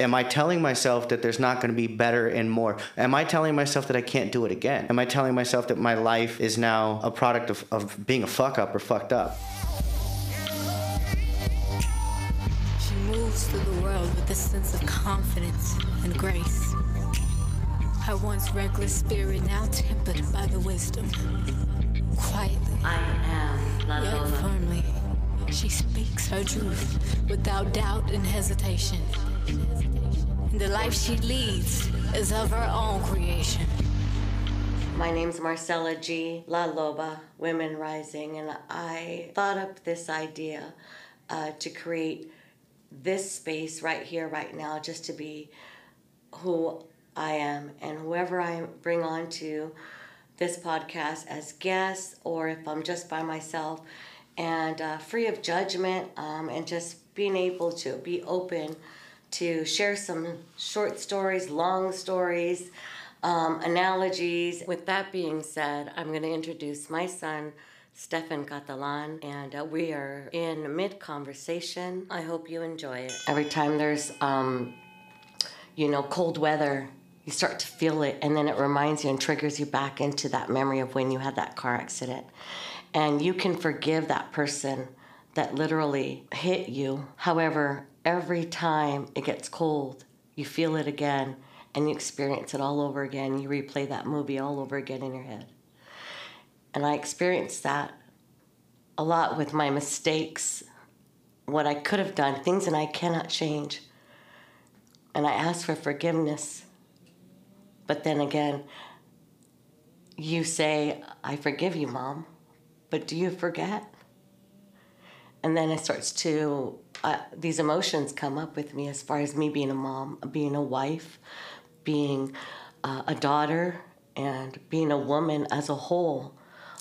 Am I telling myself that there's not going to be better and more? Am I telling myself that I can't do it again? Am I telling myself that my life is now a product of, of being a fuck up or fucked up? She moves through the world with a sense of confidence and grace. Her once reckless spirit now tempered by the wisdom. Quietly, I am La yet Lola. firmly, she speaks her truth without doubt and hesitation. The life she leads is of her own creation. My name's Marcella G. La Loba, Women Rising, and I thought up this idea uh, to create this space right here, right now, just to be who I am and whoever I bring on to this podcast as guests or if I'm just by myself and uh, free of judgment um, and just being able to be open to share some short stories, long stories, um, analogies. With that being said, I'm going to introduce my son. Stefan Catalan, and uh, we are in mid conversation. I hope you enjoy it. Every time there's, um, you know, cold weather, you start to feel it, and then it reminds you and triggers you back into that memory of when you had that car accident. And you can forgive that person that literally hit you. However, every time it gets cold, you feel it again and you experience it all over again. You replay that movie all over again in your head. And I experienced that a lot with my mistakes, what I could have done, things that I cannot change. And I asked for forgiveness. But then again, you say, I forgive you, mom, but do you forget? And then it starts to, uh, these emotions come up with me as far as me being a mom, being a wife, being uh, a daughter, and being a woman as a whole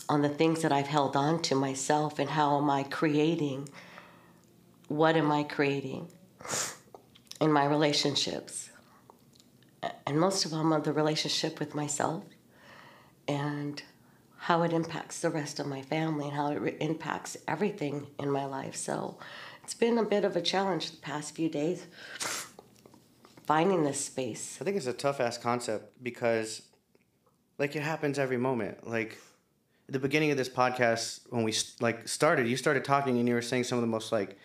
on the things that I've held on to myself and how am I creating? What am I creating in my relationships? And most of all, the relationship with myself and how it impacts the rest of my family and how it re- impacts everything in my life. So it's been a bit of a challenge the past few days finding this space. I think it's a tough ass concept because, like, it happens every moment. Like, at the beginning of this podcast, when we like started, you started talking and you were saying some of the most like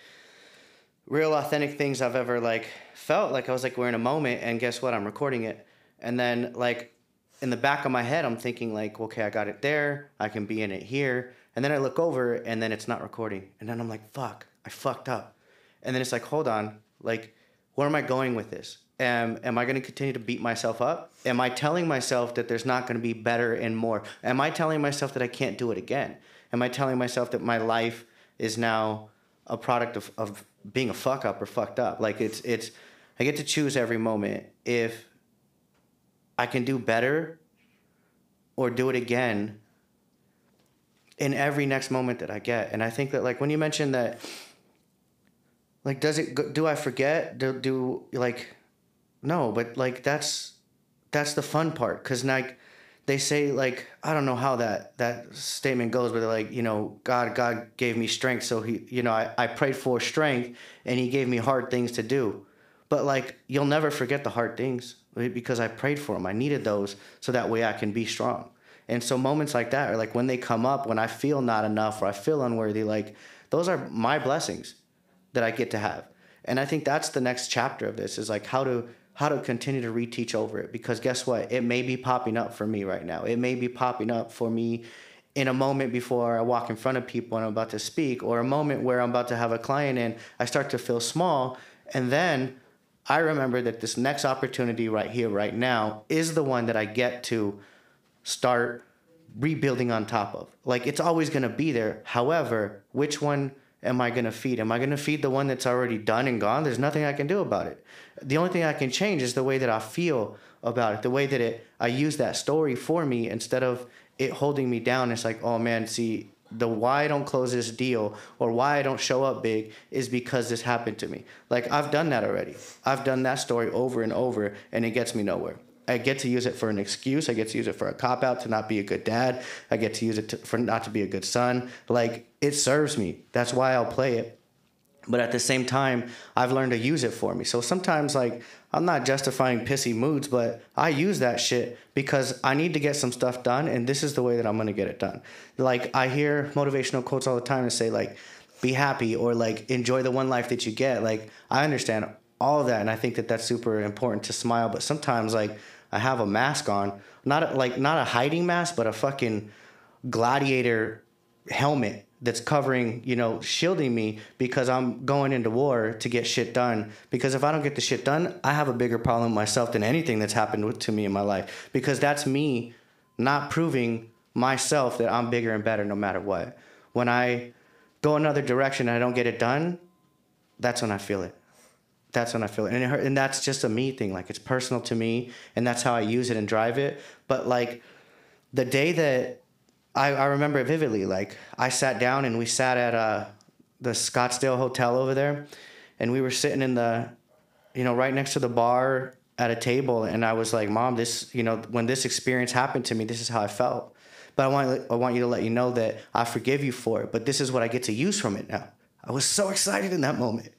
real authentic things I've ever like felt. Like I was like we're in a moment, and guess what? I'm recording it, and then like in the back of my head, I'm thinking like, okay, I got it there. I can be in it here, and then I look over, and then it's not recording, and then I'm like, fuck, I fucked up, and then it's like, hold on, like, where am I going with this? Am, am I going to continue to beat myself up? Am I telling myself that there's not going to be better and more? Am I telling myself that I can't do it again? Am I telling myself that my life is now a product of, of being a fuck up or fucked up? Like it's it's I get to choose every moment if I can do better or do it again in every next moment that I get. And I think that like when you mentioned that like does it go- do I forget? Do do like no, but like that's that's the fun part. Cuz like they say like I don't know how that that statement goes but they're like you know God God gave me strength so he you know I, I prayed for strength and he gave me hard things to do. But like you'll never forget the hard things because I prayed for them I needed those so that way I can be strong. And so moments like that are like when they come up when I feel not enough or I feel unworthy like those are my blessings that I get to have. And I think that's the next chapter of this is like how to how to continue to reteach over it because guess what? It may be popping up for me right now. It may be popping up for me in a moment before I walk in front of people and I'm about to speak or a moment where I'm about to have a client and I start to feel small and then I remember that this next opportunity right here right now is the one that I get to start rebuilding on top of. Like it's always going to be there. However, which one am I going to feed? Am I going to feed the one that's already done and gone? There's nothing I can do about it. The only thing I can change is the way that I feel about it, the way that it I use that story for me instead of it holding me down. It's like, oh man, see, the why I don't close this deal or why I don't show up big is because this happened to me. Like I've done that already. I've done that story over and over and it gets me nowhere. I get to use it for an excuse. I get to use it for a cop out to not be a good dad. I get to use it to, for not to be a good son. Like it serves me. That's why I'll play it. but at the same time i've learned to use it for me so sometimes like i'm not justifying pissy moods but i use that shit because i need to get some stuff done and this is the way that i'm to get it done like i hear motivational quotes all the time and say like be happy or like enjoy the one life that you get like i understand all of that and i think that that's super important to smile but sometimes like i have a mask on not a, like not a hiding mask but a fucking gladiator helmet that's covering, you know, shielding me because I'm going into war to get shit done. Because if I don't get the shit done, I have a bigger problem myself than anything that's happened to me in my life. Because that's me not proving myself that I'm bigger and better no matter what. When I go another direction and I don't get it done, that's when I feel it. That's when I feel it. And, it hurt, and that's just a me thing. Like it's personal to me and that's how I use it and drive it. But like the day that I, I remember it vividly. Like I sat down and we sat at uh, the Scottsdale Hotel over there, and we were sitting in the, you know, right next to the bar at a table, and I was like, "Mom, this, you know, when this experience happened to me, this is how I felt." But I want I want you to let you know that I forgive you for it. But this is what I get to use from it now. I was so excited in that moment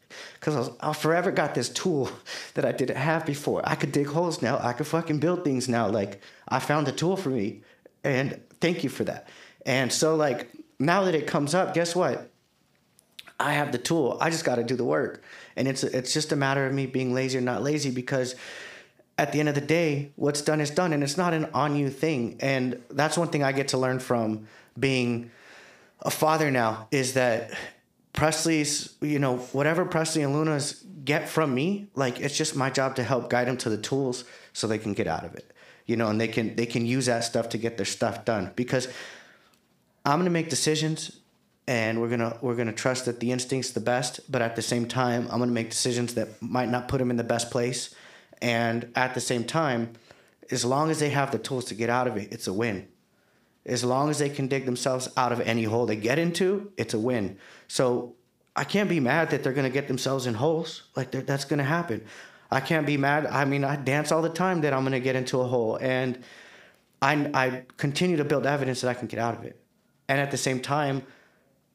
because I, I forever got this tool that I didn't have before. I could dig holes now. I could fucking build things now. Like I found a tool for me, and thank you for that. And so, like, now that it comes up, guess what? I have the tool. I just got to do the work. And it's it's just a matter of me being lazy or not lazy because at the end of the day, what's done is done and it's not an on you thing. And that's one thing I get to learn from being a father now is that Presley's, you know, whatever Presley and Luna's get from me, like it's just my job to help guide them to the tools so they can get out of it you know, and they can they can use that stuff to get their stuff done because I'm gonna make decisions and we're gonna we're gonna trust that the instinct's the best, but at the same time, I'm gonna make decisions that might not put them in the best place, and at the same time, as long as they have the tools to get out of it, it's a win. As long as they can dig themselves out of any hole they get into, it's a win. So I can't be mad that they're gonna get themselves in holes. Like that's gonna happen. I can't be mad. I mean, I dance all the time that I'm going to get into a hole. And I, I continue to build evidence that I can get out of it. And at the same time,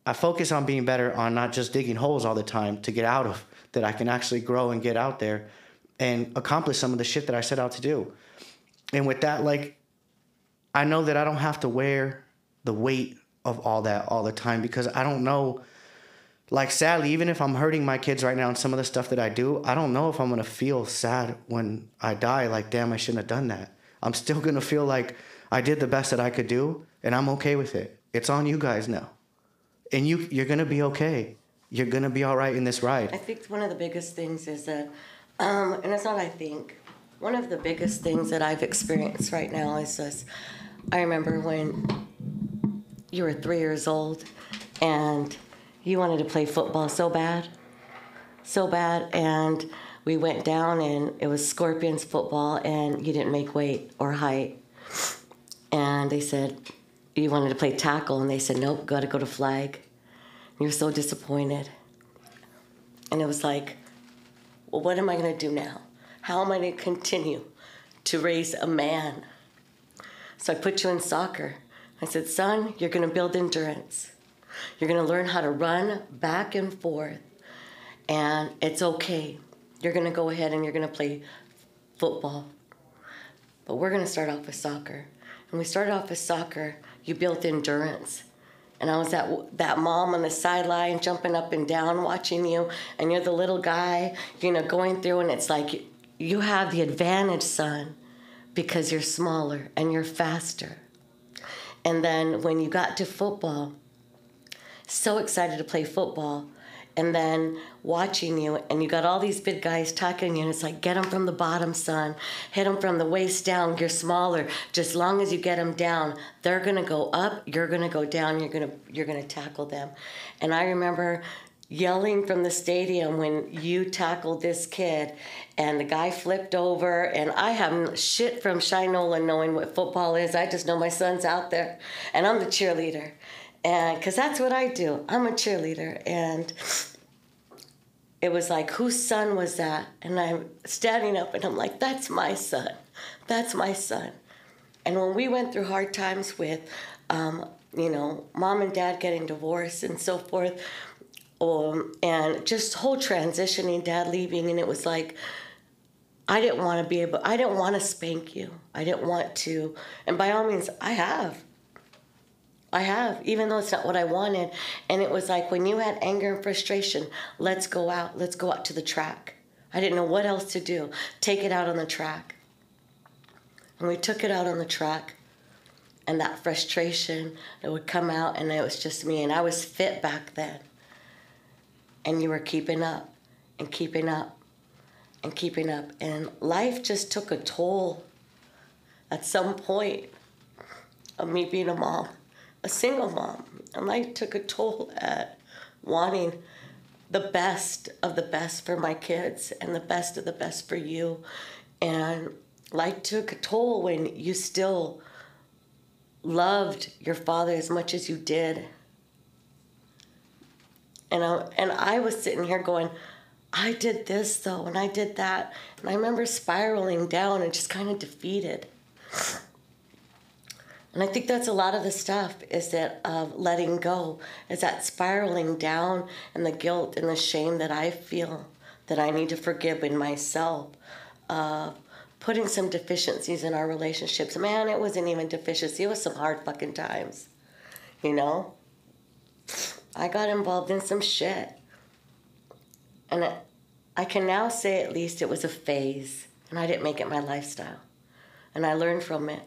I focus on being better on not just digging holes all the time to get out of, that I can actually grow and get out there and accomplish some of the shit that I set out to do. And with that, like, I know that I don't have to wear the weight of all that all the time because I don't know like sadly even if i'm hurting my kids right now and some of the stuff that i do i don't know if i'm to feel sad when i die like damn i shouldn't have done that. I'm still to feel like i did the best that i could do and i'm okay with it. It's on you guys now. And you you're to be okay. You're to be all right in this ride. I think one of the biggest things is that um, and it's not i think one of the biggest things that i've experienced right now is this i remember when you were three years old and you wanted to play football so bad, so bad, and we went down and it was Scorpions football, and you didn't make weight or height, and they said you wanted to play tackle, and they said nope, got to go to flag. And You were so disappointed, and it was like, well, what am I going to do now? How am I going to continue to raise a man? So I put you in soccer. I said, son, you're going to build endurance. You're going to learn how to run back and forth, and it's okay. You're going to go ahead and you're going to play football. But we're going to start off with soccer. And we started off with soccer, you built endurance. And I was that that mom on the sideline jumping up and down watching you and you're the little guy, you know, going through and it's like you have the advantage, son, because you're smaller and you're faster. And then when you got to football, so excited to play football and then watching you and you got all these big guys tackling you and it's like get them from the bottom son. Hit them from the waist down. You're smaller. Just long as you get them down they're to go up you're to go down you're to you're to tackle them. And i remember yelling from the stadium when you tackled this kid and the guy flipped over and i have shit from Shinola knowing what football is i just know my son's out there and i'm the cheerleader and because that's what I do. I'm a cheerleader, and it was like, whose son was that? And I'm standing up, and I'm like, that's my son. That's my son. And when we went through hard times with, um, you know, mom and dad getting divorced and so forth, um, and just whole transitioning, dad leaving, and it was like I didn't want to be able, I didn't want to spank you. I didn't want to, and by all means, I have. I have, even though it's not what I wanted. And it was like when you had anger and frustration, let's go out, let's go out to the track. I didn't know what else to do. Take it out on the track. And we took it out on the track, and that frustration it would come out, and it was just me. And I was fit back then. And you were keeping up and keeping up and keeping up. And life just took a toll at some point of me being a mom, a single mom. And life took a toll at wanting the best of the best for my kids and the best of the best for you. And life took a toll when you still loved your father as much as you did. And I, and I was sitting here going, I did this though, and I did that. And I remember spiraling down and just kind of defeated. And I think that's a lot of the stuff is that of letting go, is that spiraling down and the guilt and the shame that I feel that I need to forgive in myself. Uh, putting some deficiencies in our relationships. Man, it wasn't even deficiency, it was some hard fucking times. You know? I got involved in some shit. And it, I can now say at least it was a phase, and I didn't make it my lifestyle. And I learned from it.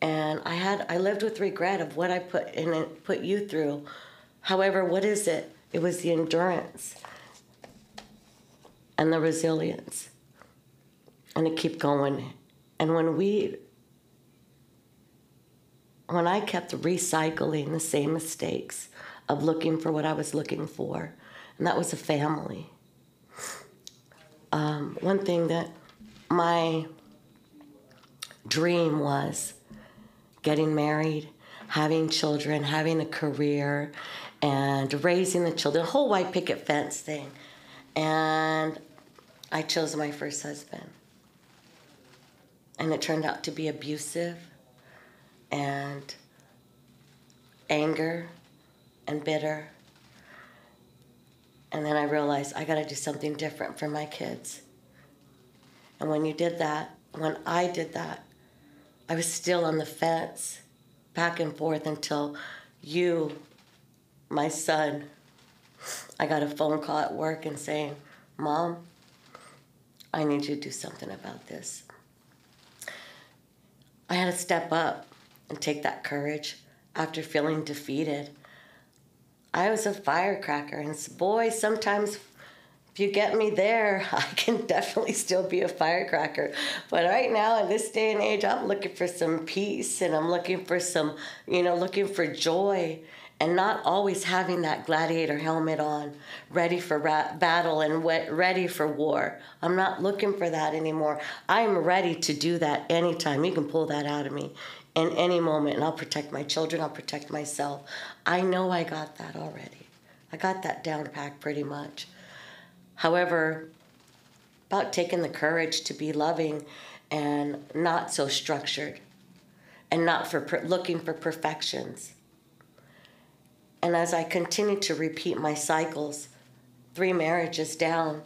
And I had I lived with regret of what I put in it, put you through. However, what is it? It was the endurance and the resilience. And to keep going. And when we when I kept recycling the same mistakes of looking for what I was looking for, and that was a family um, one thing that my dream was getting married, having children, having a career, and raising the children, the whole white picket fence thing. And I chose my first husband. And it turned out to be abusive and anger and bitter and then I realized I got to do something different for my kids. And when you did that, when I did that, I was still on the fence, back and forth until you, my son, I got a phone call at work and saying, Mom, I need you to do something about this. I had to step up and take that courage after feeling defeated I was a firecracker, and boy, sometimes if you get me there, I can definitely still be a firecracker. But right now, in this day and age, I'm looking for some peace and I'm looking for some, you know, looking for joy and not always having that gladiator helmet on, ready for ra- battle and ready for war. I'm not looking for that anymore. I'm ready to do that anytime. You can pull that out of me in any moment, and I'll protect my children, I'll protect myself. I know I got that already. I got that down packed pretty much. However, about taking the courage to be loving and not so structured and not for per- looking for perfections. And as I continue to repeat my cycles, three marriages down,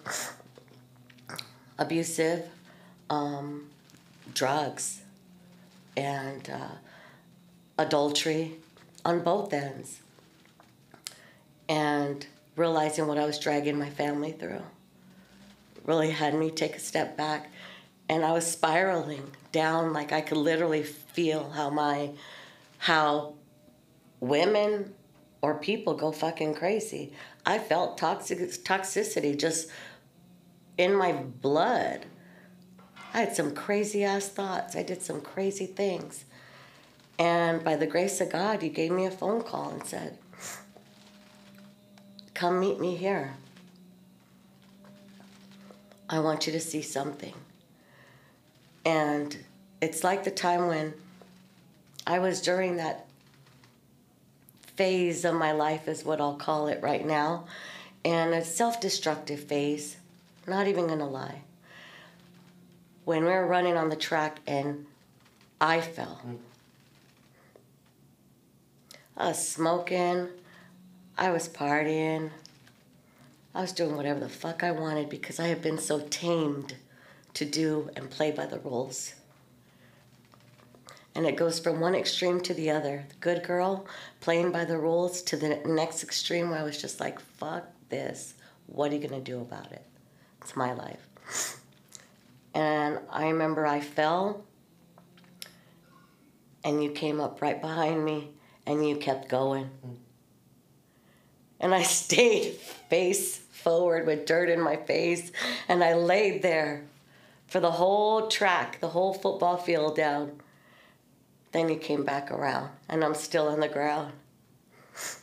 abusive, um, drugs, and uh, adultery on both ends. And realizing what I was dragging my family through really had me take a step back. And I was spiraling down, like I could literally feel how my, how women or people go fucking crazy. I felt toxic toxicity just in my blood. I had some crazy ass thoughts. I did some crazy things. And by the grace of God, He gave me a phone call and said, Come meet me here. I want you to see something. And it's like the time when I was during that phase of my life, is what I'll call it right now, and a self destructive phase, not even gonna lie when we were running on the track and I fell. Mm. I was smoking, I was partying, I was doing whatever the fuck I wanted because I had been so tamed to do and play by the rules. And it goes from one extreme to the other. The good girl playing by the rules to the next extreme where I was just like, fuck this. What are you going to do about it? It's my life. And I remember I fell and you came up right behind me and you kept going. And I stayed face forward with dirt in my face and I laid there for the whole track, the whole football field down. Then you came back around and I'm still on the ground.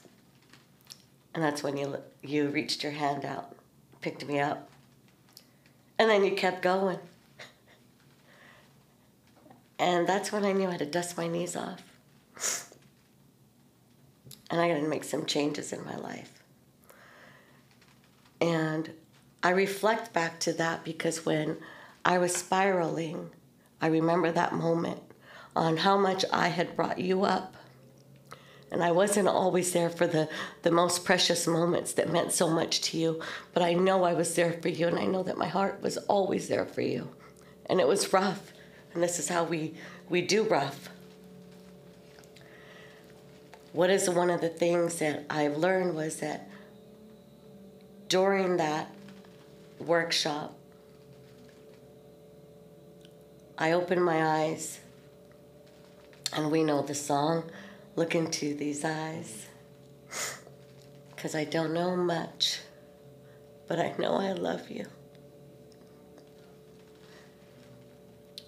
And that's when you you reached your hand out, picked me up. And then you kept going. And that's when I knew I had to dust my knees off. And I got to make some changes in my life. And I reflect back to that because when I was spiraling, I remember that moment on how much I had brought you up. And I wasn't always there for the, the most precious moments that meant so much to you, but I know I was there for you, and I know that my heart was always there for you. And it was rough, and this is how we, we do rough. What is one of the things that I've learned was that during that workshop, I opened my eyes, and we know the song, Look into These Eyes, because I don't know much, but I know I love you.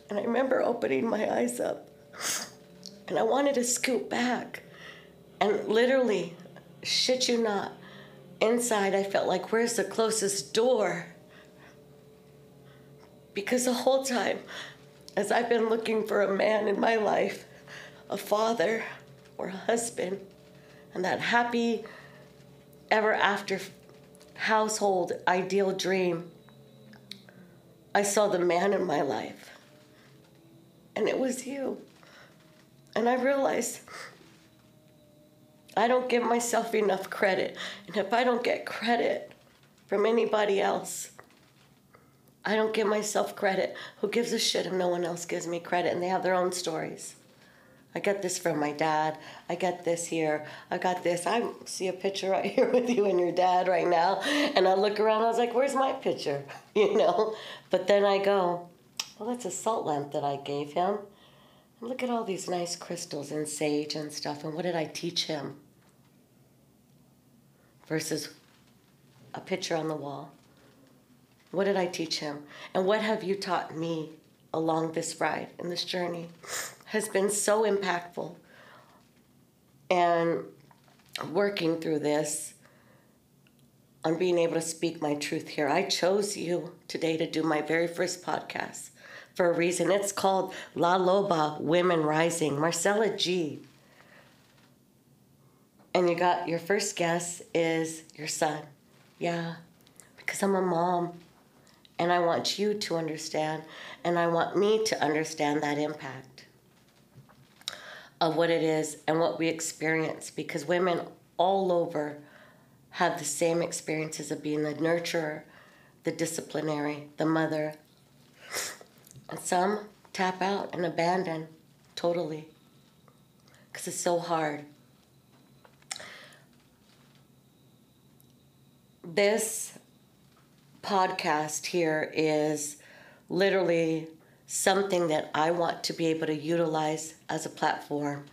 And I remember opening my eyes up, and I wanted to scoot back, and literally, shit you not, inside I felt like, where's the closest door? Because the whole time, as I've been looking for a man in my life, a father or a husband, and that happy ever after household ideal dream, I saw the man in my life. And it was you. And I realized I don't give myself enough credit. And if I don't get credit from anybody else, I don't give myself credit. Who gives a shit if no one else gives me credit and they have their own stories? I got this from my dad. I got this here. I got this. I see a picture right here with you and your dad right now. And I look around, I was like, where's my picture? You know? But then I go, well, that's a salt lamp that I gave him. And look at all these nice crystals and sage and stuff. And what did I teach him? Versus a picture on the wall. What did I teach him? And what have you taught me along this ride and this journey has been so impactful. And working through this, on being able to speak my truth here. I chose you today to do my very first podcast for a reason. It's called La Loba Women Rising. Marcella G and you got your first guess is your son. Yeah, because I'm a mom and I want you to understand and I want me to understand that impact of what it is and what we experience because women all over have the same experiences of being the nurturer, the disciplinary, the mother. And some tap out and abandon totally because it's so hard. This podcast here is literally something that I want to be able to utilize as a platform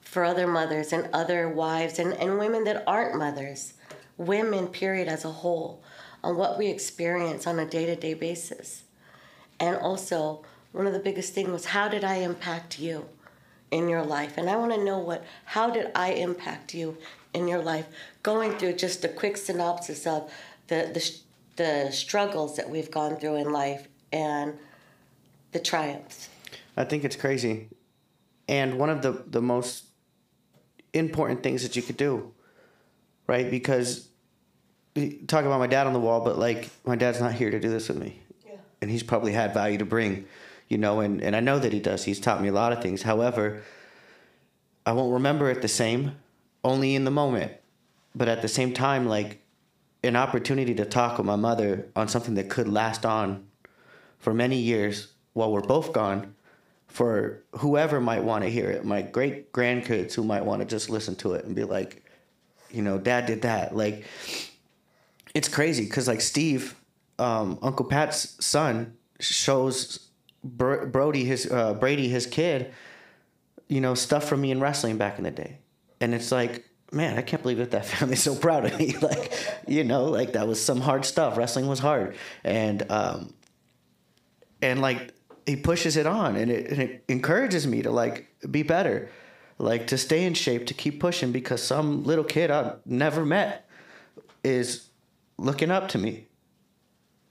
for other mothers and other wives and, and women that aren't mothers, women, period, as a whole, on what we experience on a day to day basis. And also, one of the biggest things was how did I impact you in your life? And I want to know what, how did I impact you in your life, going through just a quick synopsis of the, the, the struggles that we've gone through in life and the triumphs. I think it's crazy. And one of the, the most important things that you could do, right? Because talk about my dad on the wall, but like my dad's not here to do this with me. Yeah. And he's probably had value to bring, you know, and, and I know that he does. He's taught me a lot of things. However, I won't remember it the same only in the moment. But at the same time, like an opportunity to talk with my mother on something that could last on for many years while we're both gone for whoever might want to hear it my great grandkids who might want to just listen to it and be like you know dad did that. Like it's crazy because like steve um, uncle pat's son shows Br- brody his uh, brady his kid you know stuff from me in wrestling back in the day. And it's like man i can't believe that that family's so proud of me. Like you know like that was some hard stuff. Wrestling was hard. And um and like he pushes it on and it, and it encourages me to like be better. Like to stay in shape to keep pushing because some little kid i've never met is looking up to me.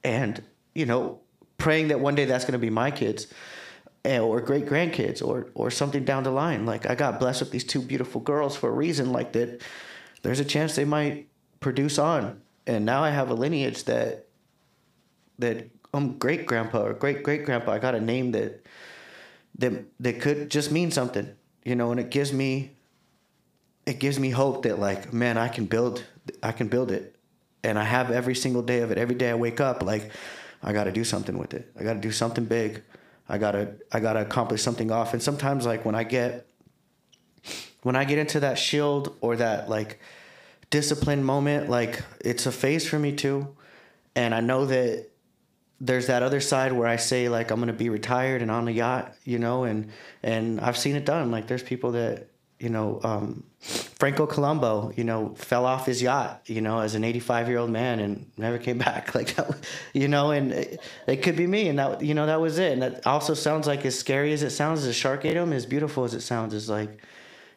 And you know praying that one day that's going to be my kids Eh, or great grandkids or or something down the line like i got blessed with these two beautiful girls for a reason like that there's a chance they might produce on and now i have a lineage that that um, I'm great grandpa or great great grandpa. I got a name that that that could just mean something, you know, and it gives me it gives me hope that like, man, I can build I can build it. And I have every single day of it. Every day I wake up like I got to do something with it. I got to do something big. I got to I got to accomplish something off. And sometimes like when I get when I get into that shield or that like discipline moment, like it's a phase for me too. And I know that there's that other side where I say like I'm gonna be retired and on the yacht, you know, and and I've seen it done. Like there's people that you know, um, Franco Columbu, you know, fell off his yacht, you know, as an 85 year old man and never came back. Like that, you know, and it, it, could be me, and that you know that was it. And that also sounds like as scary as it sounds, as a shark ate him, as beautiful as it sounds, is like,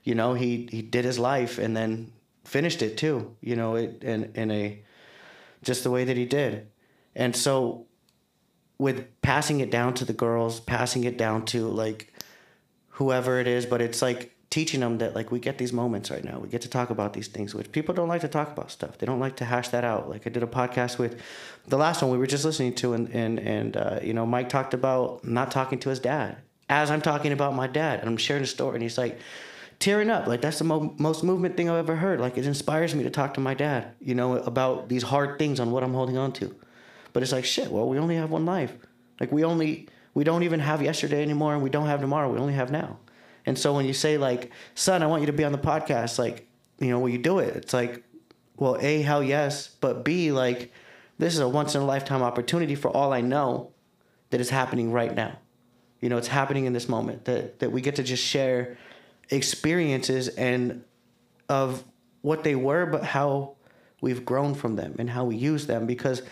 you know, he he did his life and then finished it too, you know, it in in a just the way that he did, and so with passing it down to the girls, passing it down to like whoever it is, but it's like teaching them that like we get these moments right now. We get to talk about these things, which people don't like to talk about stuff. They don't like to hash that out. Like I did a podcast with the last one we were just listening to, and and and uh, you know Mike talked about not talking to his dad as I'm talking about my dad, and I'm sharing a story, and he's like tearing up. Like that's the mo- most movement thing I've ever heard. Like it inspires me to talk to my dad, you know, about these hard things on what I'm holding on to. But it's like shit. Well, we only have one life. Like we only we don't even have yesterday anymore, and we don't have tomorrow. We only have now. And so when you say like, son, I want you to be on the podcast, like, you know, will you do it? It's like, well, a hell yes, but b like, this is a once in a lifetime opportunity for all I know that is happening right now. You know, it's happening in this moment that that we get to just share experiences and of what they were, but how we've grown from them and how we use them because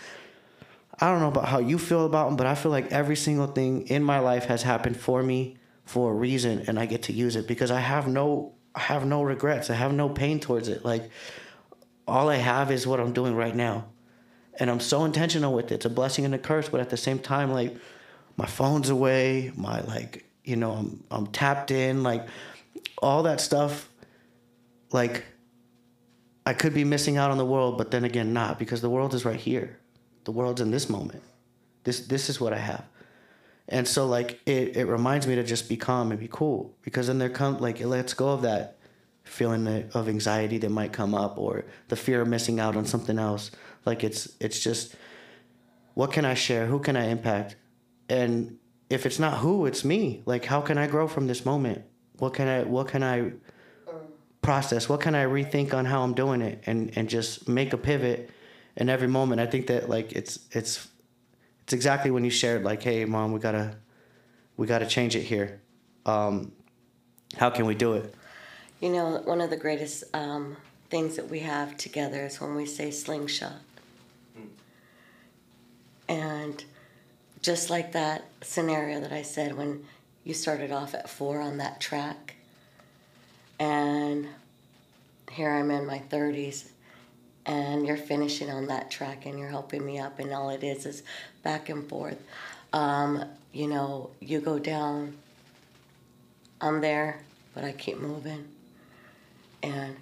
I don't know about how you feel about them, but I feel like every single thing in my life has happened for me for a reason, and I get to use it because I have no, I have no regrets. I have no pain towards it. Like all I have is what I'm doing right now, and I'm so intentional with it. It's a blessing and a curse, but at the same time, like my phone's away, my like, you know, I'm I'm tapped in, like all that stuff, like. I could be missing out on the world, but then again, not because the world is right here the world's in this moment. This this is what I have. And so like it, it reminds me to just be calm and be cool because then there come like it lets go of that feeling of anxiety that might come up or the fear of missing out on something else. Like it's it's just what can I share? Who can I impact? And if it's not who, it's me. Like how can I grow from this moment? What can I what can I process? What can I rethink on how I'm doing it and and just make a pivot in every moment. I think that like it's it's it's exactly when you shared like, hey, mom, we gotta we gotta change it here. Um, how can we do it? You know, one of the greatest um, things that we have together is when we say slingshot. Mm. And just like that scenario that I said when you started off at four on that track, and here I'm in my 30s and you're finishing on that track and you're helping me up and all it is is back and forth. Um, you know you go down i'm there but i keep moving. And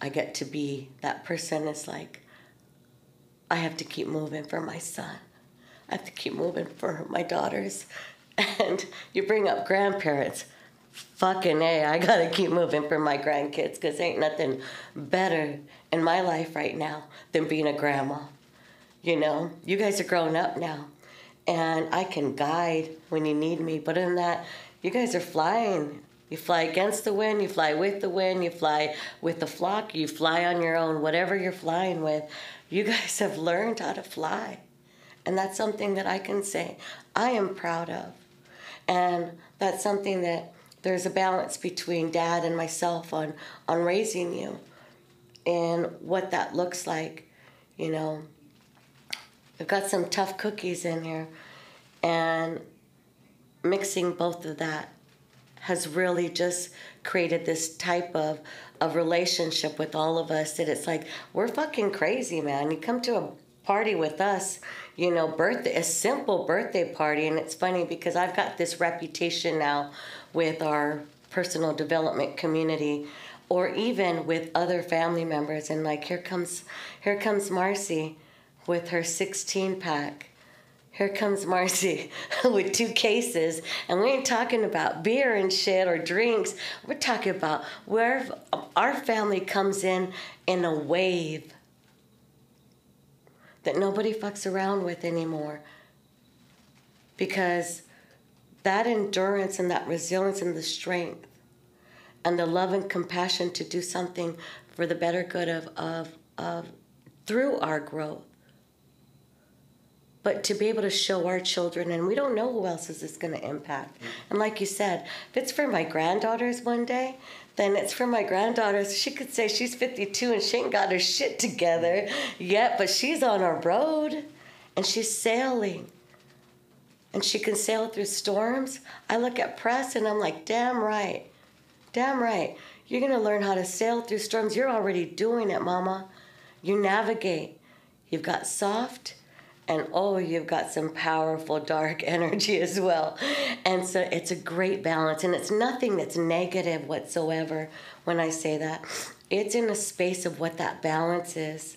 i get to be that person that's like i have to keep moving for my son. I have to keep moving for my daughters. And you bring up grandparents. Fucking A, I gotta keep moving for my grandkids because ain't nothing better in my life right now than being a grandma. You know, you guys are growing up now, and I can guide when you need me. But in that, you guys are flying. You fly against the wind, you fly with the wind, you fly with the flock, you fly on your own, whatever you're flying with. You guys have learned how to fly. And that's something that I can say I am proud of. And that's something that there's a balance between dad and myself on, on raising you and what that looks like. You know, I've got some tough cookies in here, and mixing both of that has really just created this type of, of relationship with all of us that it's like we're fucking crazy man. You come to a party with us you know birthday a simple birthday party and it's funny because i've got this reputation now with our personal development community or even with other family members and like here comes here comes marcy with her 16 pack here comes Marcy with two cases, and we ain't talking about beer and shit or drinks. We're talking about where our family comes in in a wave that nobody fucks around with anymore. Because that endurance and that resilience and the strength and the love and compassion to do something for the better good of, of, of through our growth but to be able to show our children and we don't know who else is this going to impact. And like you said if it's for my granddaughters one day then it's for my granddaughters. She could say she's 52 and she ain't got her shit together yet but she's on a road and she's sailing. And she can sail through storms. I look at press and i'm like damn right. Damn right. You're going to learn how to sail through storms. You're already doing it mama. You navigate. You've got soft and oh, you've got some powerful dark energy as well. And so it's a great balance, and it's nothing that's negative whatsoever when I say that. It's in a space of what that balance is.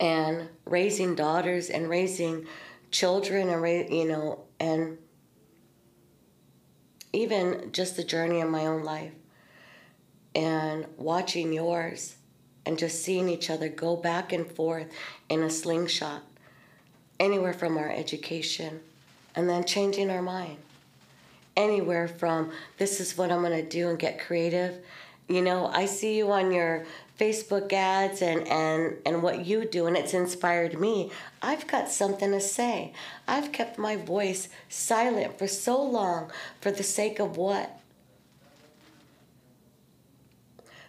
And raising daughters and raising children, and you know, and even just the journey of my own life and watching yours and just seeing each other go back and forth in a slingshot, anywhere from our education, and then changing our mind. Anywhere from this is what I'm going to do and get creative. You know, I see you on your Facebook ads and, and, and what you do, and it's inspired me. I've got something to say. I've kept my voice silent for so long for the sake of what?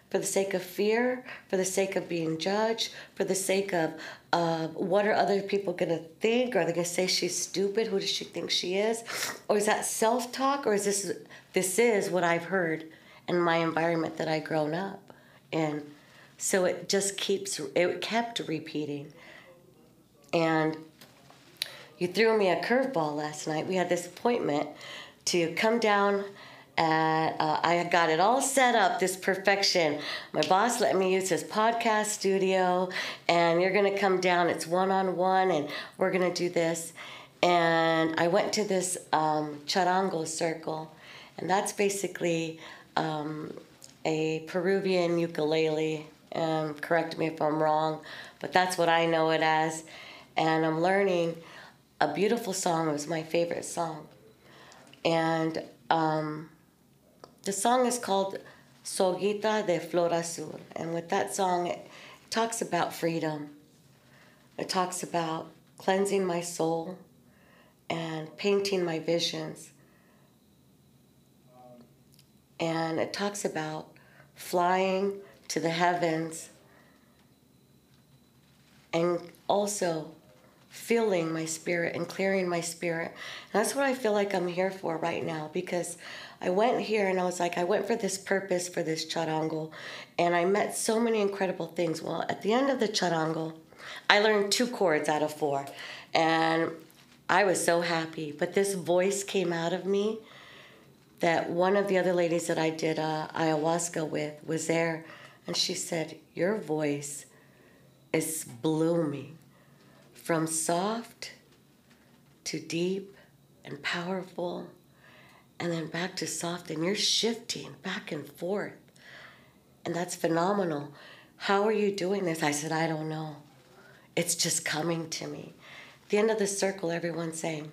For the sake of fear, for the sake of being judged, for the sake of uh, what are other people going to think? Are they going to say she's stupid? Who does she think she is? Or is that self talk? Or is this this is what I've heard in my environment that I've grown up in? So it just keeps it kept repeating. And you threw me a curveball last night. We had this appointment to come down uh, I got it all set up, this perfection. My boss let me use his podcast studio, and you're gonna come down. It's one on one, and we're gonna do this. And I went to this um, charango circle, and that's basically um, a Peruvian ukulele. Um, correct me if I'm wrong, but that's what I know it as. And I'm learning a beautiful song. It was my favorite song. And um, the song is called Soguita de Flor Azul. And with that song, it talks about freedom. It talks about cleansing my soul and painting my visions. And it talks about flying to the heavens and also filling my spirit and clearing my spirit. And that's what I feel like I'm here for right now because I went here and I was like, I went for this purpose for this charango, and I met so many incredible things. Well, at the end of the charango, I learned two chords out of four, and I was so happy. But this voice came out of me that one of the other ladies that I did uh, ayahuasca with was there, and she said, Your voice is blooming from soft to deep and powerful and then back to soft, and you're shifting back and forth. And that's phenomenal. How are you doing this? I said, I don't know. It's just coming to me. At the end of the circle, everyone's saying,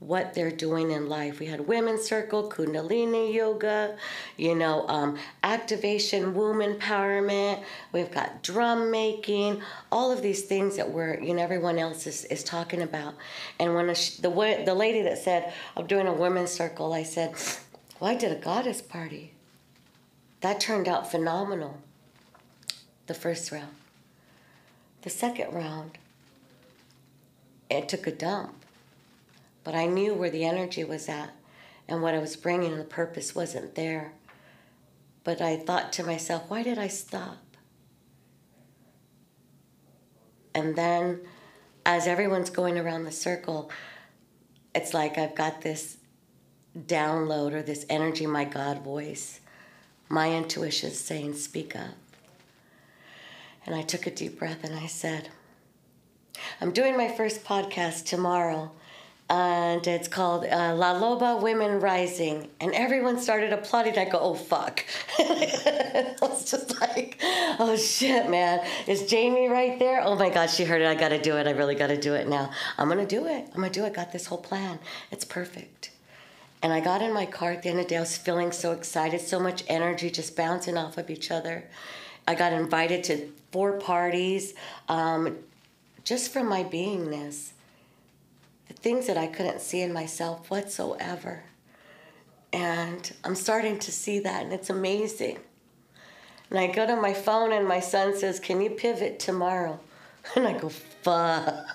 what they're doing in life. We had women's circle, Kundalini yoga, you know, um, activation, womb empowerment. We've got drum making, all of these things that we're, you know, everyone else is, is talking about. And when the the lady that said I'm doing a women's circle, I said, well, I did a goddess party. That turned out phenomenal. The first round. The second round, it took a dump but I knew where the energy was at and what I was bringing, the purpose wasn't there. But I thought to myself, why did I stop? And then, as everyone's going around the circle, it's like I've got this download or this energy, my God voice. My intuition saying, Speak up. And I took a deep breath and I said, I'm doing my first podcast tomorrow and it's called uh, La Loba Women Rising. And everyone started applauding. I go, oh, fuck. I was just like, oh, shit, man. Is Jamie right there? Oh, my God, she heard it. I got to do it. I really got to do it now. I'm to do it. I'm to do it. Got this whole plan. It's perfect. And I got in my car at the end of the day. I was feeling so excited, so much energy just bouncing off of each other. I got invited to four parties um, just from my beingness the things that I couldn't see in myself whatsoever. And I'm starting to see that, and it's amazing. And I go to my phone, and my son says, Can you pivot tomorrow? And I go, Fuck.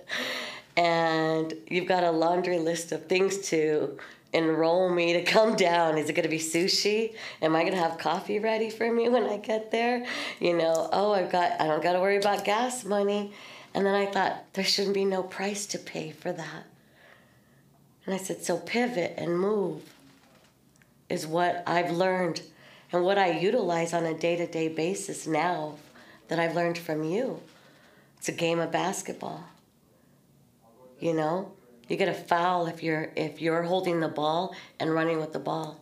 and you've got a laundry list of things to enroll me to come down. Is it going to be sushi? Am I going to have coffee ready for me when I get there? You know, oh, I've got, I don't got to worry about gas money. And then I thought, there shouldn't be no price to pay for that. And I said, so pivot and move is what I've learned and what I utilize on a day to day basis now that I've learned from you. It's a game of basketball. You know, you get a foul if you're if you're holding the ball and running with the ball.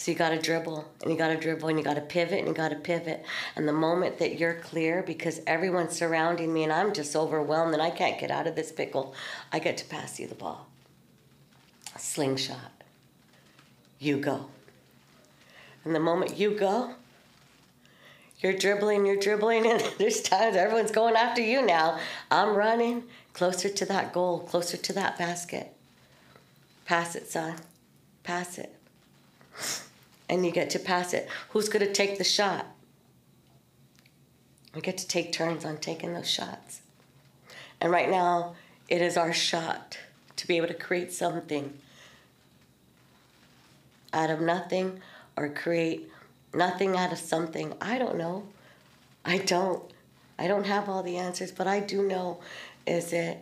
So you got to dribble and you got to dribble and you got to pivot and you got to pivot. And the moment that you're clear, because everyone's surrounding me and I'm just overwhelmed and I can't get out of this pickle, I get to pass you the ball. Slingshot. You go. And the moment you go, you're dribbling, you're dribbling, and there's times everyone's going after you now. I'm running closer to that goal, closer to that basket. Pass it, son. Pass it and you get to pass it. Who's going to take the shot? We get to take turns on taking those shots. And right now, it is our shot to be able to create something out of nothing or create nothing out of something. I don't know. I don't. I don't have all the answers, but I do know is it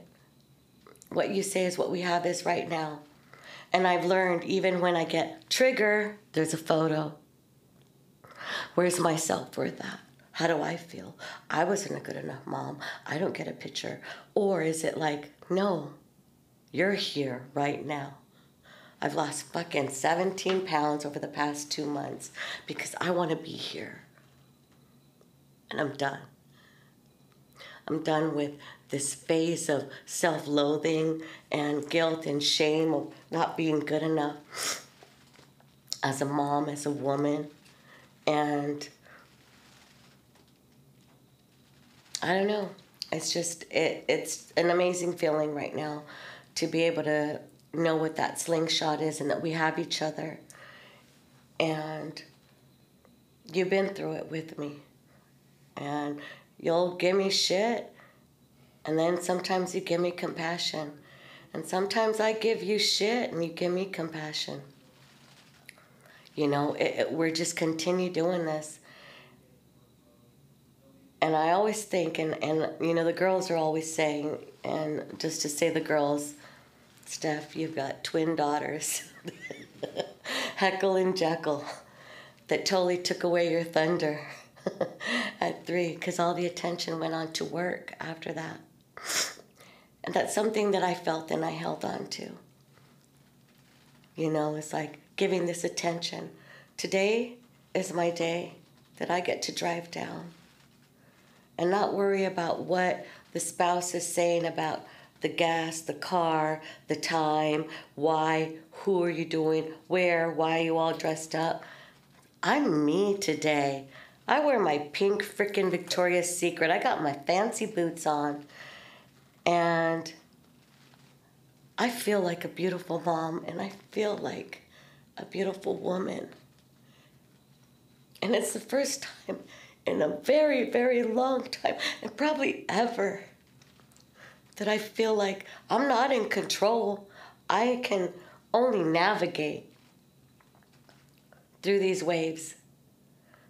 what you say is what we have is right now. And I've learned even when I get trigger, there's a photo. Where's my self worth at? How do I feel? I wasn't a good enough mom. I don't get a picture. Or is it like, no, you're here right now. I've lost fucking 17 pounds over the past two months because I want to be here. And I'm done. I'm done with this phase of self loathing and guilt and shame of not being good enough as a mom, as a woman. And I don't know. It's just, it, it's an amazing feeling right now to be able to know what that slingshot is and that we have each other. And you've been through it with me. And you'll give me shit and then sometimes you give me compassion. And sometimes I give you shit and you give me compassion. You know, it, it, we're just continue doing this. And I always think, and, and you know, the girls are always saying, and just to say the girls, Steph, you've got twin daughters, Heckle and Jeckle, that totally took away your thunder at three because all the attention went on to work after that. And that's something that I felt and I held on to. You know, it's like giving this attention. Today is my day that I get to drive down and not worry about what the spouse is saying about the gas, the car, the time, why, who are you doing, where, why are you all dressed up. I'm me today. I wear my pink freaking Victoria's Secret. I got my fancy boots on. And I feel like a beautiful mom and I feel like a beautiful woman. And it's the first time in a very, very long time, and probably ever, that I feel like I'm not in control. I can only navigate through these waves.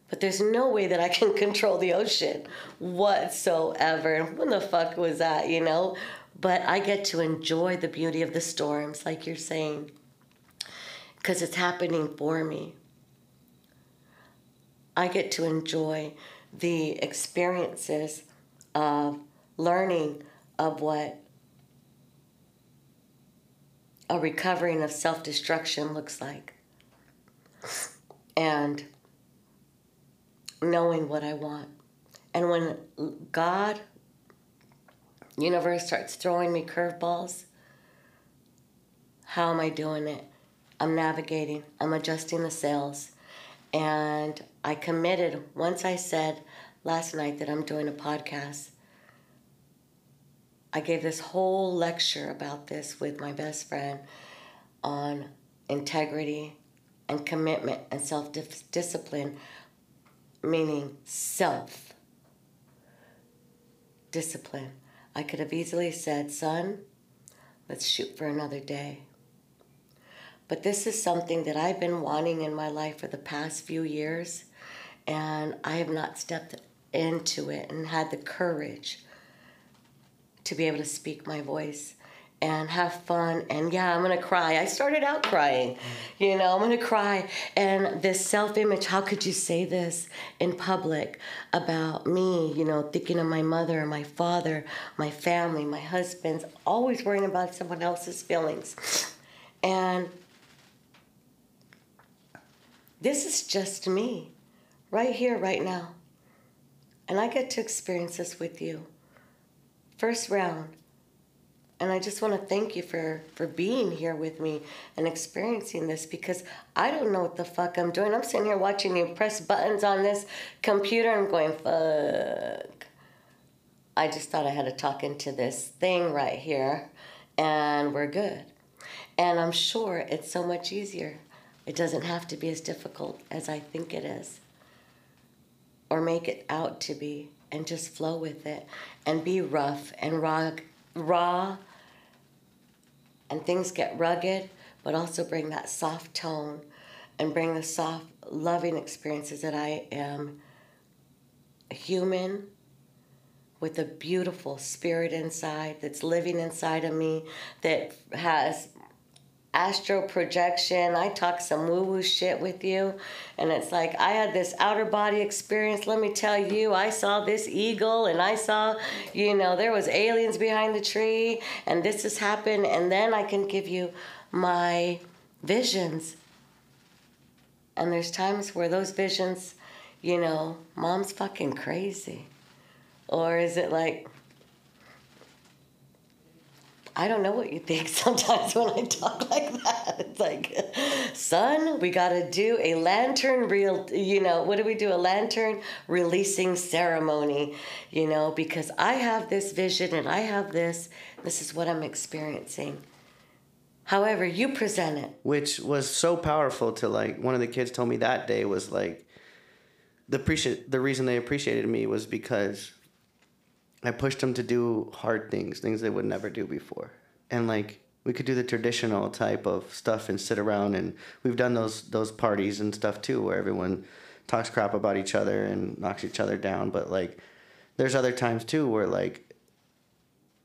But there's no way that I can control the ocean whatsoever. When the fuck was that, you know? But I get to enjoy the beauty of the storms, like you're saying, because it's happening for me. I get to enjoy the experiences of learning of what a recovering of self destruction looks like. And knowing what I want. And when God, universe starts throwing me curveballs, how am I doing it? I'm navigating, I'm adjusting the sails. And I committed, once I said last night that I'm doing a podcast, I gave this whole lecture about this with my best friend on integrity and commitment and self discipline, meaning self discipline. I could have easily said, son, let's shoot for another day. But this is something that I've been wanting in my life for the past few years, and I have not stepped into it and had the courage to be able to speak my voice and have fun and yeah i'm gonna cry i started out crying you know i'm gonna cry and this self-image how could you say this in public about me you know thinking of my mother my father my family my husband's always worrying about someone else's feelings and this is just me, right here, right now. And I get to experience this with you. First round. And I just want to thank you for, for being here with me and experiencing this because I don't know what the fuck I'm doing. I'm sitting here watching you press buttons on this computer I'm going, fuck. I just thought I had to talk into this thing right here and we're good. And I'm sure it's so much easier it doesn't have to be as difficult as I think it is, or make it out to be, and just flow with it and be rough and raw, raw and things get rugged, but also bring that soft tone and bring the soft, loving experiences that I am human with a beautiful spirit inside that's living inside of me that has astral projection. I talk some woo woo shit with you. And it's like, I had this outer body experience. Let me tell you, I saw this eagle and I saw, you know, there was aliens behind the tree and this has happened. And then I can give you my visions. And there's times where those visions, you know, mom's fucking crazy. Or is it like, I don't know what you think sometimes when I talk like that. It's like, son, we got to do a lantern real, you know, what do we do? A lantern releasing ceremony, you know, because I have this vision and I have this, this is what I'm experiencing. However, you present it. Which was so powerful to like, one of the kids told me that day was like, the appreciate the reason they appreciated me was because I pushed them to do hard things, things they would never do before. And like we could do the traditional type of stuff and sit around and we've done those those parties and stuff too where everyone talks crap about each other and knocks each other down, but like there's other times too where like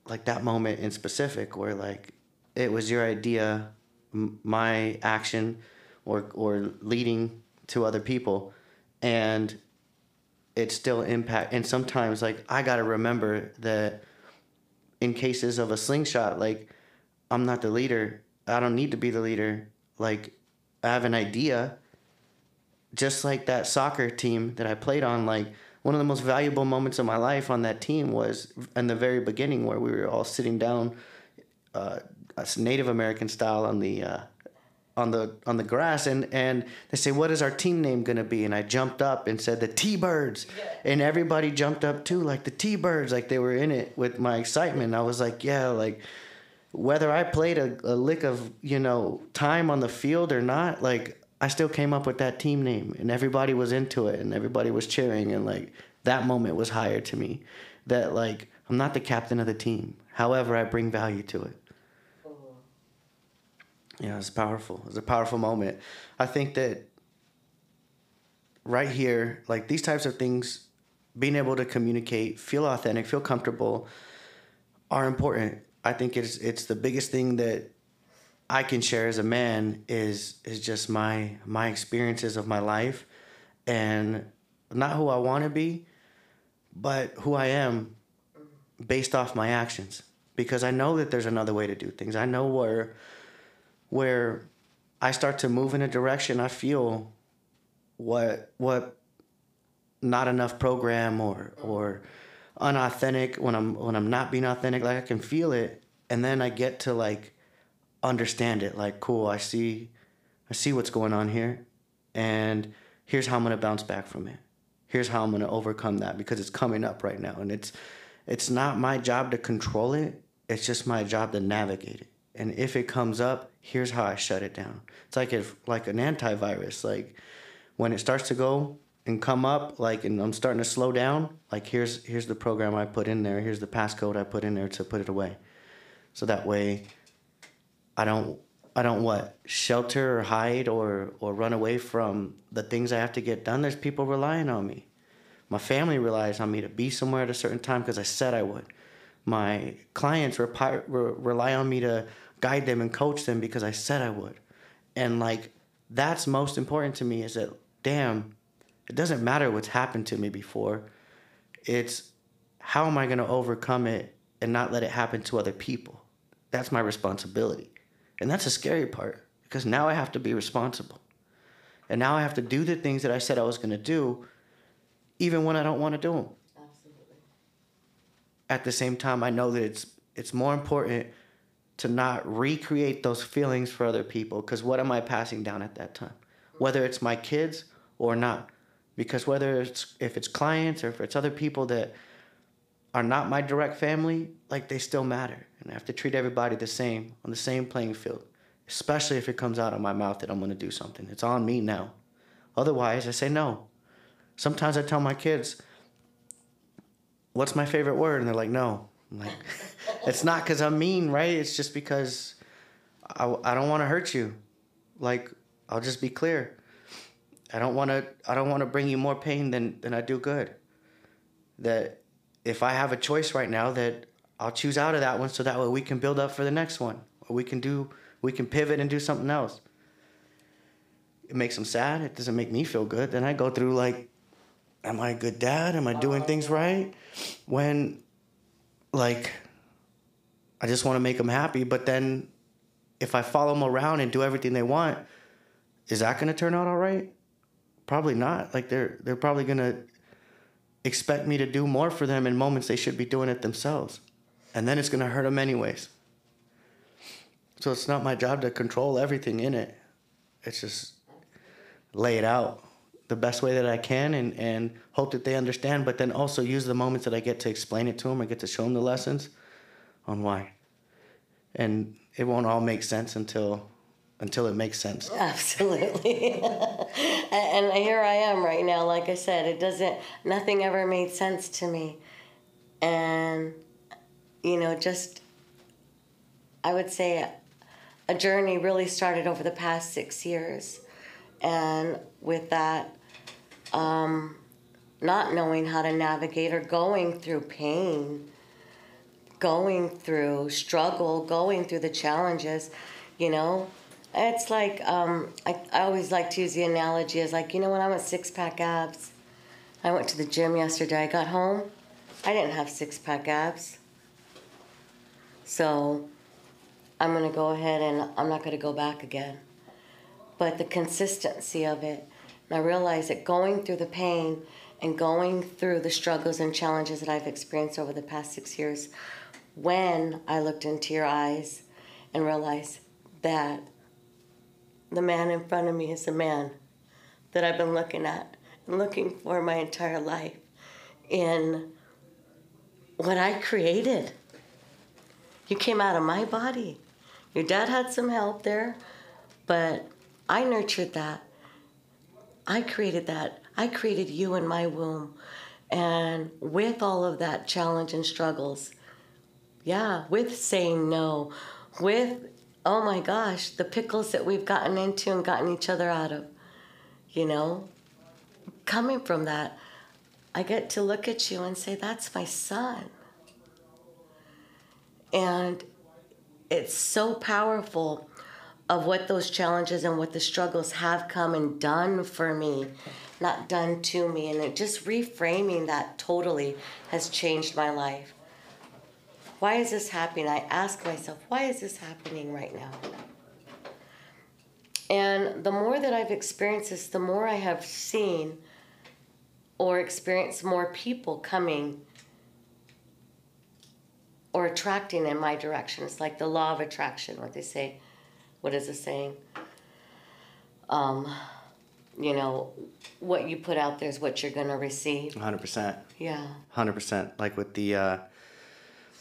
like that moment in specific where like it was your idea, m- my action or or leading to other people and it still impact and sometimes like i gotta remember that in cases of a slingshot like i'm not the leader i don't need to be the leader like I have an idea. Just like that soccer team that I played on, like one of the most valuable moments of my life on that team was in the very beginning where we were all sitting down, uh, Native American style on the uh, on the on the grass and and they say what is our team name going to be? And i jumped up and said the t-birds. And everybody jumped up too like the t-birds like they were in it with my excitement. I was like yeah like whether i played a, a lick of you know time on the field or not like i still came up with that team name. And everybody was into it and everybody was cheering and like that moment was higher to me that like i'm not the captain of the team. However i bring value to it yeah, it's powerful. It's a powerful moment. I think that right here, like these types of things, being able to communicate, feel authentic, feel comfortable, are important. I think it's it's the biggest thing that I can share as a man is is just my my experiences of my life, and not who I want to be, but who I am, based off my actions. Because I know that there's another way to do things. I know where where I start to move in a direction I feel what what not enough program or or unauthentic when I'm when I'm not being authentic like I can feel it. And then I get to like understand it like cool I see I see what's going on here. And here's how I'm going to bounce back from it. Here's how I'm going to overcome that because it's coming up right now. And it's it's not my job to control it. It's just my job to navigate it and if it comes up here's how i shut it down. It's like if like an antivirus like when it starts to go and come up like and i'm starting to slow down like here's here's the program i put in there here's the passcode i put in there to put it away. So that way i don't i don't what shelter or hide or or run away from the things i have to get done. There's people relying on me. My family relies on me to be somewhere at a certain time because i said i would my clients re- rely on me to guide them and coach them because I said I would. And like that's most important to me is that damn, it doesn't matter what's happened to me before. It's how am I going to overcome it and not let it happen to other people? That's my responsibility. And that's a scary part because now I have to be responsible. And now I have to do the things that I said I was going to do even when I don't want to do them. At the same time, I know that it's it's more important to not recreate those feelings for other people because what am I passing down at that time? Whether it's my kids or not. Because whether it's if it's clients or if it's other people that are not my direct family, like they still matter. And I have to treat everybody the same on the same playing field. Especially if it comes out of my mouth that I'm gonna do something. It's on me now. Otherwise I say no. Sometimes I tell my kids, What's my favorite word? And they're like, no. I'm like it's not because I'm mean, right? It's just because I, I don't want to hurt you. Like, I'll just be clear. I don't want to I don't want to bring you more pain than than I do good. That if I have a choice right now that I'll choose out of that one so that way we can build up for the next one. Or we can do we can pivot and do something else. It makes them sad. It doesn't make me feel good. Then I go through like am I a good dad? Am I doing things right? When like I just want to make them happy. But then if I follow them around and do everything they want, is that going to turn out all right? Probably not. Like they're they're probably going to expect me to do more for them in moments they should be doing it themselves. And then it's going to hurt them anyways. So it's not my job to control everything in it. It's just lay it out the best way that I can and, and hope that they understand, but then also use the moments that I get to explain it to them. I get to show them the lessons on why. And it won't all make sense until until it makes sense. Absolutely. and here I am right now. Like I said, it doesn't, nothing ever made sense to me. And, you know, just, I would say a journey really started over the past six years. And with that, um, not knowing how to navigate or going through pain going through struggle, going through the challenges, you know. It's like um, I, I always like to use the analogy as like you know when I went six pack abs, I went to the gym yesterday. I got home, I didn't have six pack abs. So I'm gonna go ahead and I'm not gonna go back again. but the consistency of it. And I realized that going through the pain and going through the struggles and challenges that I've experienced over the past six years, when I looked into your eyes and realized that the man in front of me is the man that I've been looking at and looking for my entire life in what I created. You came out of my body. Your dad had some help there, but I nurtured that. I created that. I created you in my womb. And with all of that challenge and struggles, yeah, with saying no, with, oh my gosh, the pickles that we've gotten into and gotten each other out of, you know, coming from that, I get to look at you and say, that's my son. And it's so powerful of what those challenges and what the struggles have come and done for me, not done to me. And it just reframing that totally has changed my life. Why is this happening? I ask myself, why is this happening right now? And the more that I've experienced this, the more I have seen or experienced more people coming or attracting in my direction. It's like the law of attraction, what they say. What is the saying? Um, you know, what you put out there is what you're gonna receive. Hundred percent. Yeah. Hundred percent. Like with the, uh,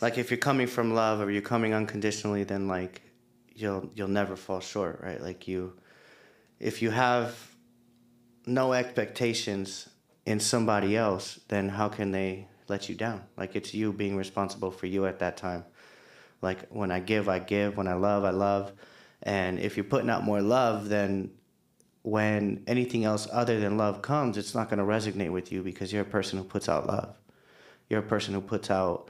like if you're coming from love or you're coming unconditionally, then like you'll you'll never fall short, right? Like you, if you have no expectations in somebody else, then how can they let you down? Like it's you being responsible for you at that time. Like when I give, I give. When I love, I love. And if you're putting out more love, then when anything else other than love comes, it's not going to resonate with you because you're a person who puts out love. You're a person who puts out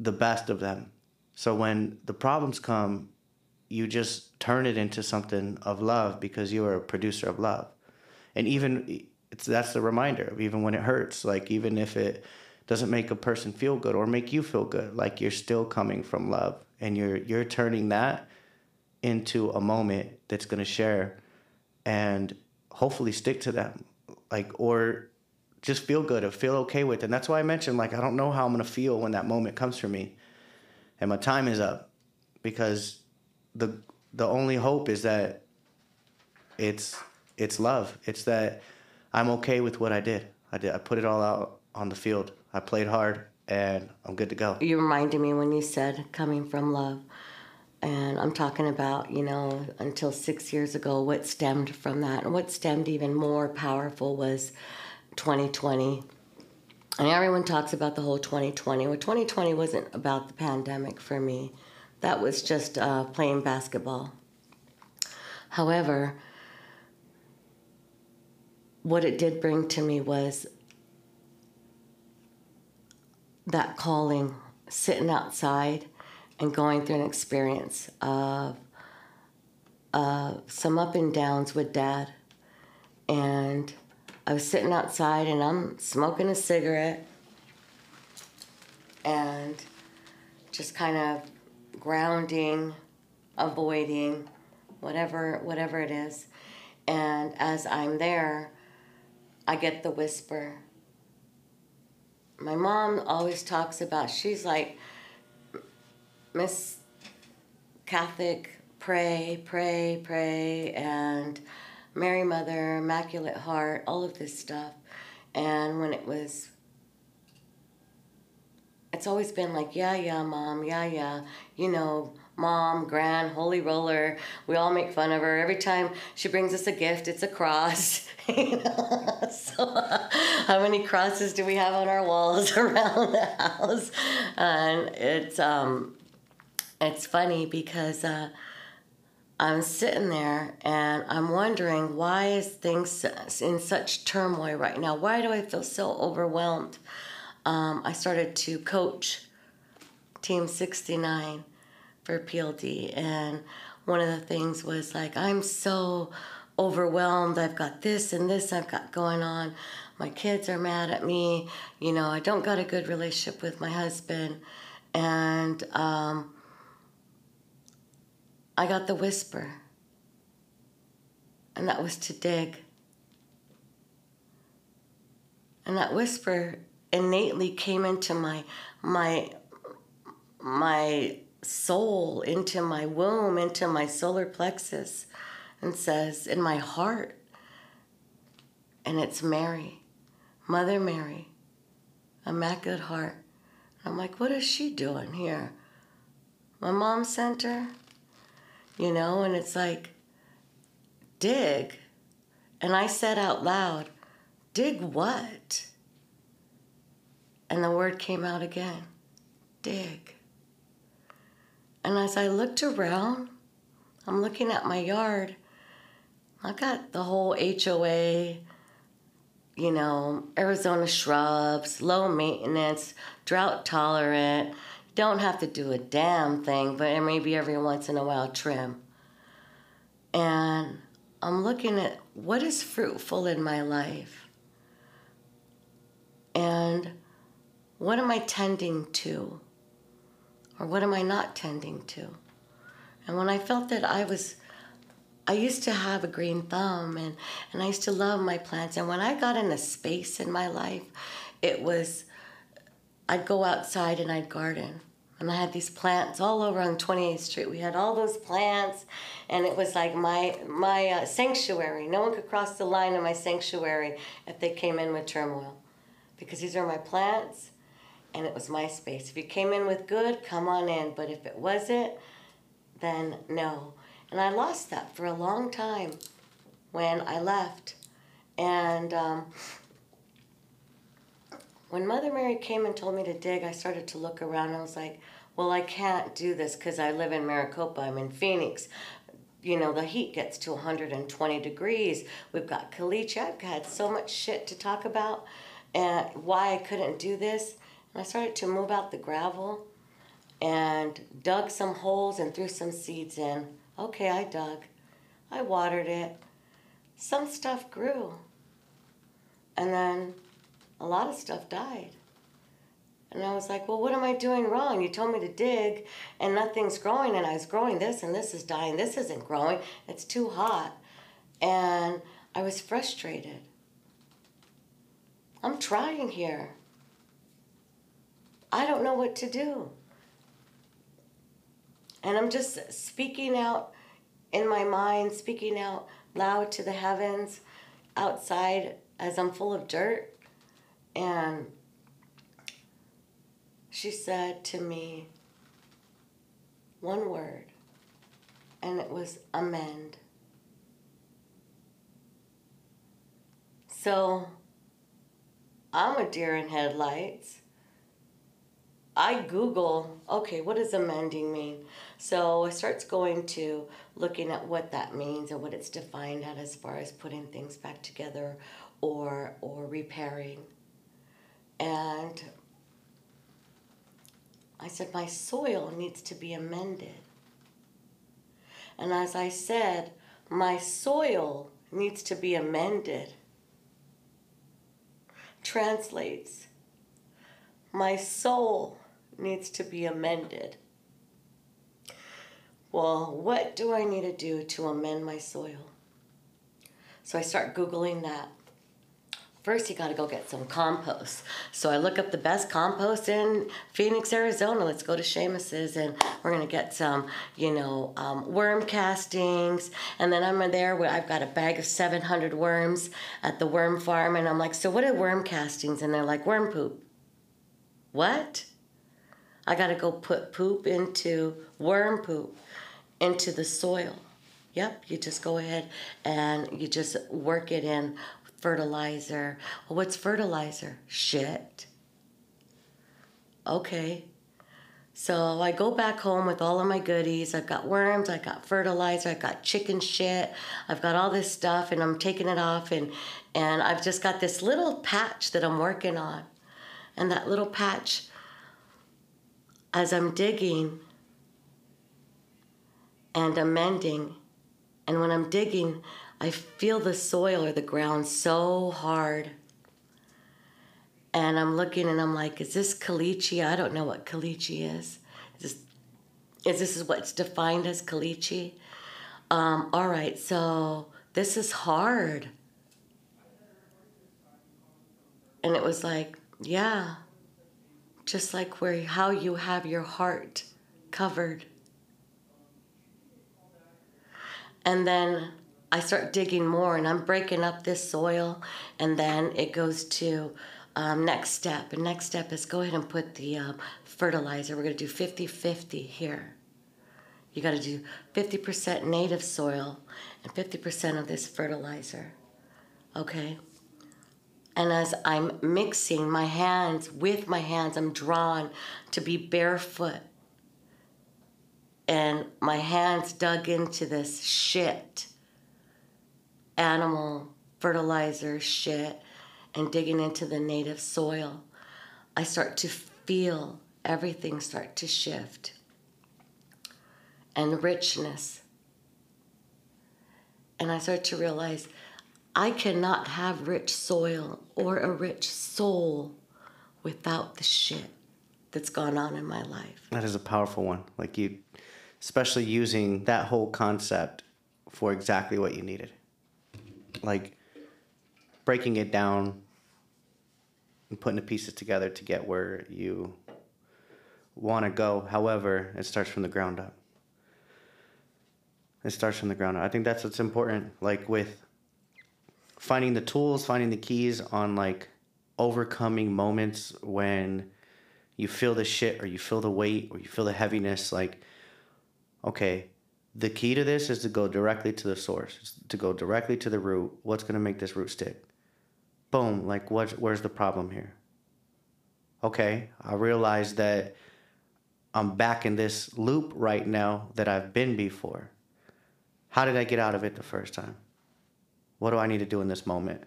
the best of them. So when the problems come, you just turn it into something of love because you are a producer of love. And even that's the reminder even when it hurts, like even if it doesn't make a person feel good or make you feel good, like you're still coming from love and you're you're turning that into a moment that's going to share and hopefully stick to them like or just feel good or feel okay with it. And that's why I mentioned like I don't know how I'm going to feel when that moment comes for me and my time is up because the the only hope is that it's it's love. It's that I'm okay with what I did. I did I put it all out on the field. I played hard and I'm good to go. You reminded me when you said coming from love. And I'm talking about, you know, until six years ago, what stemmed from that. And what stemmed even more powerful was 2020. And everyone talks about the whole 2020. Well, 2020 wasn't about the pandemic for me, that was just uh, playing basketball. However, what it did bring to me was that calling, sitting outside and going through an experience of uh, some up and downs with dad. And I was sitting outside and I'm smoking a cigarette and just kind of grounding, avoiding, whatever whatever it is. And as I'm there, I get the whisper. My mom always talks about she's like Miss Catholic, pray, pray, pray, and Mary Mother, Immaculate Heart, all of this stuff. And when it was, it's always been like, yeah, yeah, mom, yeah, yeah, you know, mom, grand, holy roller. We all make fun of her. Every time she brings us a gift, it's a cross. so, how many crosses do we have on our walls around the house? And it's, um, it's funny because uh, I'm sitting there and I'm wondering why is things in such turmoil right now? Why do I feel so overwhelmed? Um, I started to coach Team 69 for PLD, and one of the things was like I'm so overwhelmed. I've got this and this I've got going on. My kids are mad at me. You know, I don't got a good relationship with my husband, and um, I got the whisper. and that was to dig. And that whisper innately came into my my my soul, into my womb, into my solar plexus, and says, in my heart, and it's Mary, Mother Mary, Immaculate Heart. I'm like, what is she doing here? My mom sent her, you know, and it's like, dig. And I said out loud, dig what? And the word came out again, dig. And as I looked around, I'm looking at my yard. I've got the whole HOA, you know, Arizona shrubs, low maintenance, drought tolerant. Don't have to do a damn thing, but maybe every once in a while trim. And I'm looking at what is fruitful in my life. And what am I tending to? Or what am I not tending to? And when I felt that I was, I used to have a green thumb and, and I used to love my plants. And when I got in a space in my life, it was, I'd go outside and I'd garden. And I had these plants all over on 28th Street. We had all those plants, and it was like my my uh, sanctuary. No one could cross the line in my sanctuary if they came in with turmoil, because these are my plants, and it was my space. If you came in with good, come on in. But if it wasn't, then no. And I lost that for a long time when I left. And um, when Mother Mary came and told me to dig, I started to look around. I was like, well, I can't do this because I live in Maricopa. I'm in Phoenix. You know, the heat gets to 120 degrees. We've got caliche. I've had so much shit to talk about and why I couldn't do this. And I started to move out the gravel and dug some holes and threw some seeds in. Okay, I dug. I watered it. Some stuff grew. And then a lot of stuff died. And I was like, well, what am I doing wrong? You told me to dig and nothing's growing, and I was growing this, and this is dying. This isn't growing. It's too hot. And I was frustrated. I'm trying here. I don't know what to do. And I'm just speaking out in my mind, speaking out loud to the heavens outside as I'm full of dirt. And she said to me one word, and it was amend. So I'm a deer in headlights. I Google, okay, what does amending mean? So I starts going to looking at what that means and what it's defined at as far as putting things back together or or repairing. And I said, my soil needs to be amended. And as I said, my soil needs to be amended. Translates, my soul needs to be amended. Well, what do I need to do to amend my soil? So I start Googling that. First, you got to go get some compost. So I look up the best compost in Phoenix, Arizona. Let's go to Seamus's and we're going to get some, you know, um, worm castings. And then I'm there where I've got a bag of 700 worms at the worm farm. And I'm like, so what are worm castings? And they're like, worm poop. What? I got to go put poop into worm poop into the soil. Yep, you just go ahead and you just work it in fertilizer. Well, what's fertilizer? Shit. Okay. So I go back home with all of my goodies. I've got worms, I've got fertilizer, I've got chicken shit, I've got all this stuff, and I'm taking it off, and and I've just got this little patch that I'm working on, and that little patch, as I'm digging and amending, and when I'm digging, I feel the soil or the ground so hard. And I'm looking and I'm like, is this caliche? I don't know what caliche is. Is this, is this what's defined as caliche? Um, all right, so this is hard. And it was like, yeah, just like where how you have your heart covered. And then I start digging more and I'm breaking up this soil. And then it goes to um, next step. And next step is go ahead and put the um, fertilizer. We're going to do 50 50 here. You got to do 50% native soil and 50% of this fertilizer. Okay? And as I'm mixing my hands with my hands, I'm drawn to be barefoot. And my hands dug into this shit, animal fertilizer shit, and digging into the native soil. I start to feel everything start to shift and richness. And I start to realize I cannot have rich soil or a rich soul without the shit that's gone on in my life. That is a powerful one. Like you, especially using that whole concept for exactly what you needed. Like breaking it down and putting the pieces together to get where you want to go. However, it starts from the ground up. It starts from the ground up. I think that's what's important. Like with finding the tools, finding the keys on like overcoming moments when you feel the shit or you feel the weight or you feel the heaviness like okay the key to this is to go directly to the source to go directly to the root what's going to make this root stick boom like what where's the problem here okay i realize that i'm back in this loop right now that i've been before how did i get out of it the first time what do I need to do in this moment?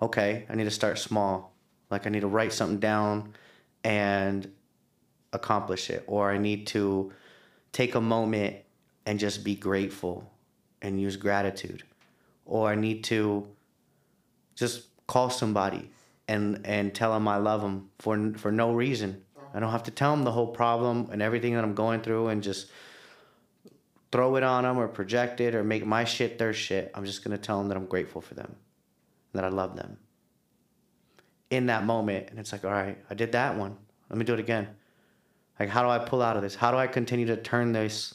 Okay, I need to start small. Like I need to write something down and accomplish it. Or I need to take a moment and just be grateful and use gratitude. Or I need to just call somebody and and tell them I love them for for no reason. I don't have to tell them the whole problem and everything that I'm going through and just throw it on them or project it or make my shit their shit. I'm just going to tell them that I'm grateful for them that I love them. In that moment, and it's like, all right, I did that one. Let me do it again. Like, how do I pull out of this? How do I continue to turn this,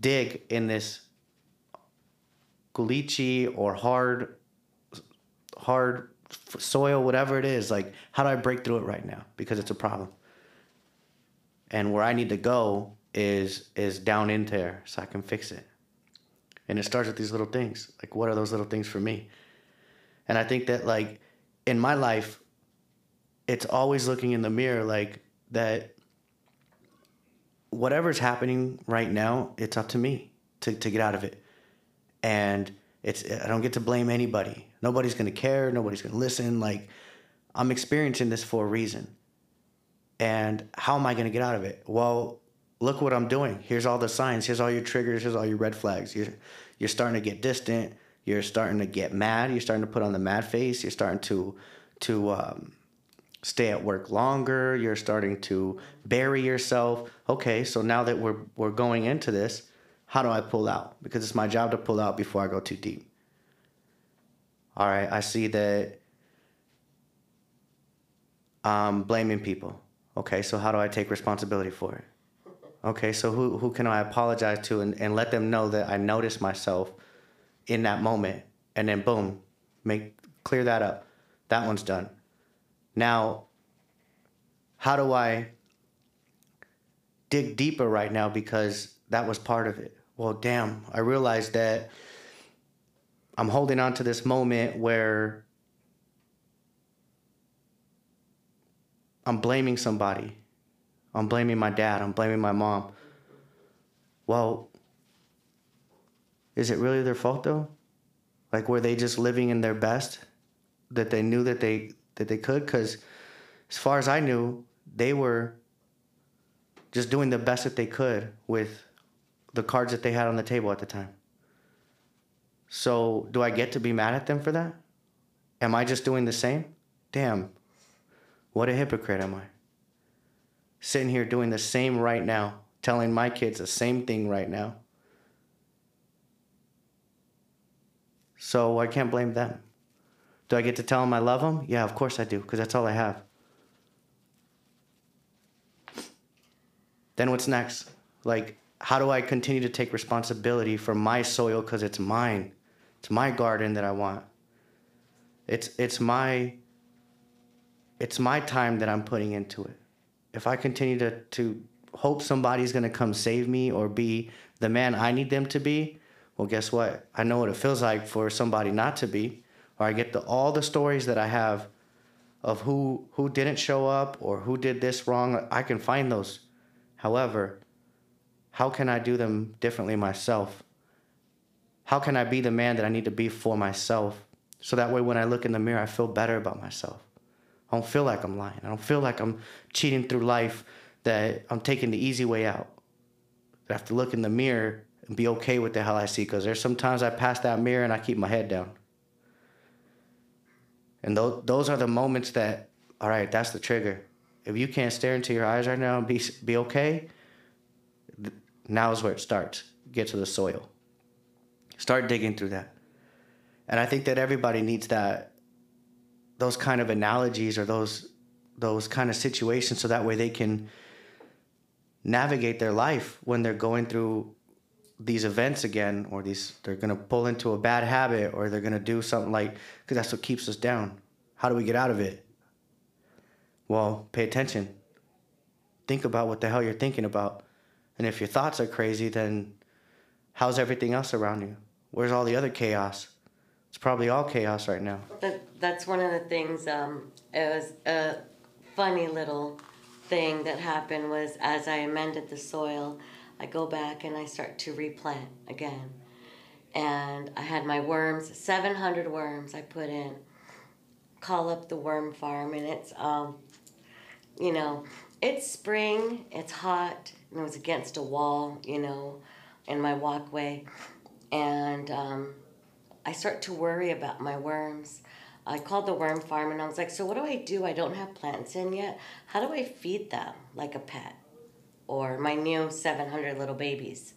dig in this caliche or hard, hard soil, whatever it is? Like, how do I break through it right now? Because it's a problem. And where I need to go is is down in there so I can fix it. And it starts with these little things. Like what are those little things for me? And I think that like in my life, it's always looking in the mirror like that whatever's happening right now, it's up to me to, to get out of it. And it's I don't get to blame anybody. Nobody's gonna care, nobody's gonna listen. Like I'm experiencing this for a reason. And how am I gonna get out of it? Well, look what I'm doing. Here's all the signs. Here's all your triggers. Here's all your red flags. You're, you're starting to get distant. You're starting to get mad. You're starting to put on the mad face. You're starting to to um, stay at work longer. You're starting to bury yourself. Okay, so now that we're we're going into this, how do I pull out? Because it's my job to pull out before I go too deep. All right, I see that I'm blaming people. Okay, so how do I take responsibility for it? Okay, so who, who can I apologize to and, and let them know that I noticed myself in that moment and then boom, make clear that up. That one's done. Now, how do I dig deeper right now because that was part of it? Well, damn, I realized that I'm holding on to this moment where I'm blaming somebody I'm blaming my dad. I'm blaming my mom. Well, is it really their fault though? Like were they just living in their best that they knew that they that they could cuz as far as I knew, they were just doing the best that they could with the cards that they had on the table at the time. So, do I get to be mad at them for that? Am I just doing the same? Damn. What a hypocrite am I? sitting here doing the same right now, telling my kids the same thing right now. So I can't blame them. Do I get to tell them I love them? Yeah, of course I do, because that's all I have. Then what's next? Like, how do I continue to take responsibility for my soil because it's mine? It's my garden that I want. It's it's my it's my time that I'm putting into it. If I continue to to hope somebody's gonna come save me or be the man I need them to be, well, guess what? I know what it feels like for somebody not to be. Or I get the all the stories that I have of who who didn't show up or who did this wrong. I can find those. However, how can I do them differently myself? How can I be the man that I need to be for myself? So that way, when I look in the mirror, I feel better about myself. I don't feel like I'm lying. I don't feel like I'm cheating through life, that I'm taking the easy way out. I have to look in the mirror and be okay with the hell I see because there's sometimes I pass that mirror and I keep my head down. And those, those are the moments that, all right, that's the trigger. If you can't stare into your eyes right now and be, be okay, now is where it starts. Get to the soil. Start digging through that. And I think that everybody needs that those kind of analogies or those those kind of situations so that way they can navigate their life when they're going through these events again or these they're going to pull into a bad habit or they're going to do something like because that's what keeps us down. How do we get out of it well pay attention. Think about what the hell you're thinking about. And if your thoughts are crazy then how's everything else around you? Where's all the other chaos? It's probably all chaos right now. That, that's one of the things. Um, it was a funny little thing that happened was as I amended the soil, I go back and I start to replant again, and I had my worms, seven hundred worms I put in. Call up the worm farm, and it's um, you know, it's spring, it's hot, and it was against a wall, you know, in my walkway, and um, I start to worry about my worms. I called the worm farm and I was like, so what do I do? I don't have plants in yet. How do I feed them like a pet? Or my new 700 little babies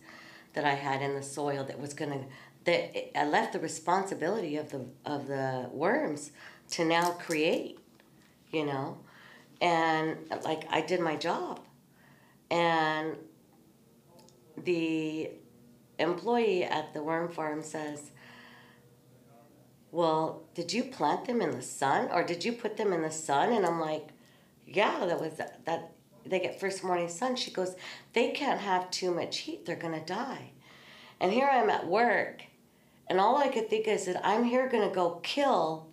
that I had in the soil that was going to that I left the responsibility of the of the worms to now create, you know. And like I did my job. And the employee at the worm farm says, well, did you plant them in the sun or did you put them in the sun? And I'm like, yeah, that was that, that they get first morning sun. She goes, they can't have too much heat. They're going to die. And here I'm at work. And all I could think is that I'm here going to go kill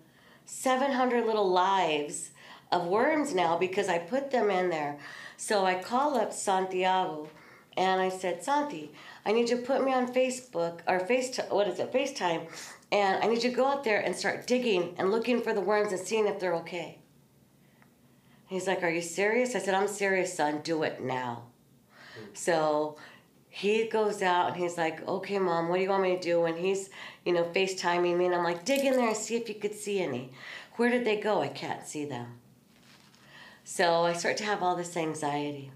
700 little lives of worms now because I put them in there. So I call up Santiago and I said, Santi, I need you to put me on Facebook or Face, what is it, FaceTime and I need you to go out there and start digging and looking for the worms and seeing if they're okay. He's like, Are you serious? I said, I'm serious, son. Do it now. So he goes out and he's like, Okay, mom, what do you want me to do? And he's, you know, FaceTiming me. And I'm like, Dig in there and see if you could see any. Where did they go? I can't see them. So I start to have all this anxiety.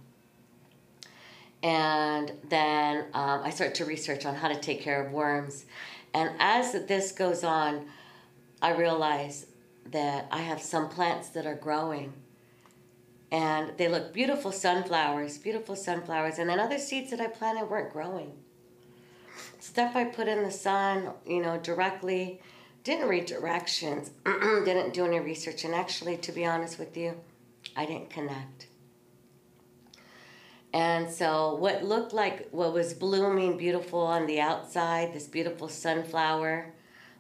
And then um, I start to research on how to take care of worms. And as this goes on, I realize that I have some plants that are growing. And they look beautiful sunflowers, beautiful sunflowers. And then other seeds that I planted weren't growing. Stuff I put in the sun, you know, directly, didn't read directions, didn't do any research. And actually, to be honest with you, I didn't connect. And so, what looked like what was blooming beautiful on the outside, this beautiful sunflower,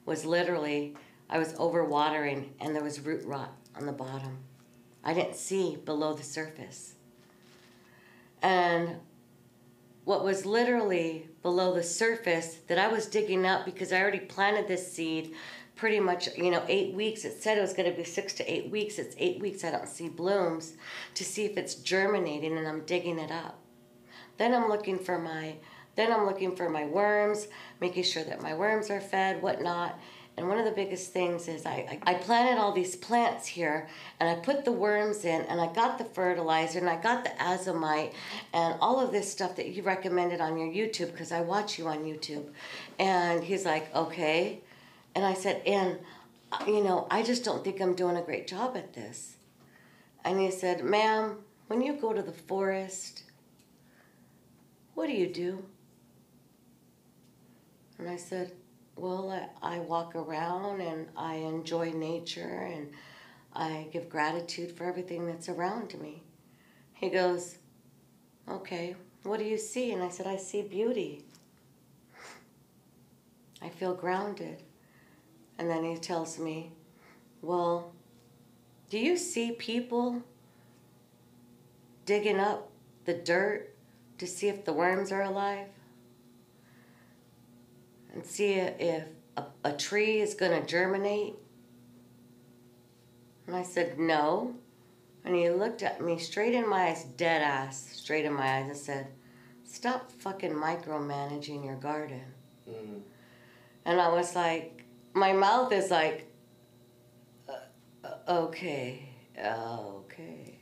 was literally, I was overwatering and there was root rot on the bottom. I didn't see below the surface. And what was literally below the surface that I was digging up because I already planted this seed pretty much, you know, eight weeks. It said it was going to be six to eight weeks. It's eight weeks. I don't see blooms to see if it's germinating, and I'm digging it up. Then I'm looking for my, then I'm looking for my worms, making sure that my worms are fed, whatnot. And one of the biggest things is I, I, I planted all these plants here and I put the worms in and I got the fertilizer and I got the azomite and all of this stuff that you recommended on your YouTube because I watch you on YouTube. And he's like, okay. And I said, and, uh, you know, I just don't think I'm doing a great job at this. And he said, ma'am, when you go to the forest, what do you do? And I said, well, I, I walk around and I enjoy nature and I give gratitude for everything that's around me. He goes, okay, what do you see? And I said, I see beauty. I feel grounded. And then he tells me, Well, do you see people digging up the dirt to see if the worms are alive? And see if a, a tree is going to germinate? And I said, No. And he looked at me straight in my eyes, dead ass, straight in my eyes, and said, Stop fucking micromanaging your garden. Mm. And I was like, my mouth is like, uh, uh, okay, okay.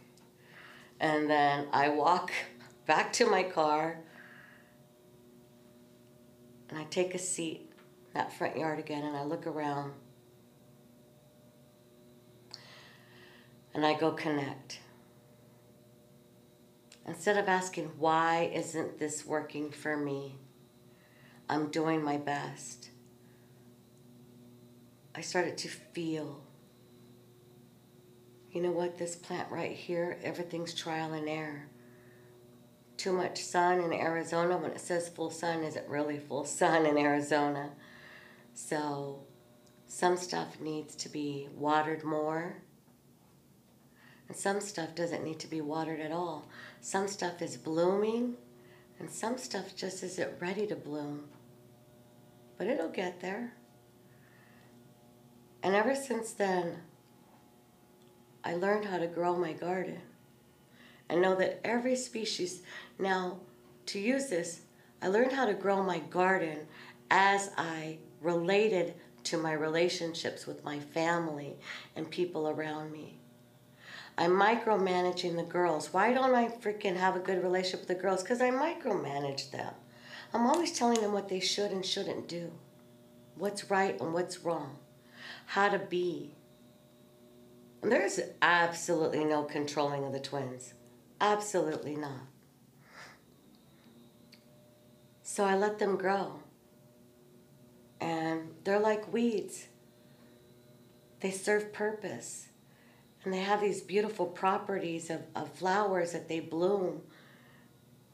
And then I walk back to my car and I take a seat in that front yard again and I look around and I go connect. Instead of asking, why isn't this working for me? I'm doing my best. I started to feel you know what, this plant right here, everything's trial and error. Too much sun in Arizona, when it says full sun, is it really full sun in Arizona? So, some stuff needs to be watered more, and some stuff doesn't need to be watered at all. Some stuff is blooming, and some stuff just isn't ready to bloom. But it'll get there. And ever since then, I learned how to grow my garden and know that every species. Now, to use this, I learned how to grow my garden as I related to my relationships with my family and people around me. I'm micromanaging the girls. Why don't I freaking have a good relationship with the girls? Because I micromanage them. I'm always telling them what they should and shouldn't do, what's right and what's wrong how to be. And there's absolutely no controlling of the twins. Absolutely not. So I let them grow. And they're like weeds. They serve purpose. And they have these beautiful properties of, of flowers that they bloom.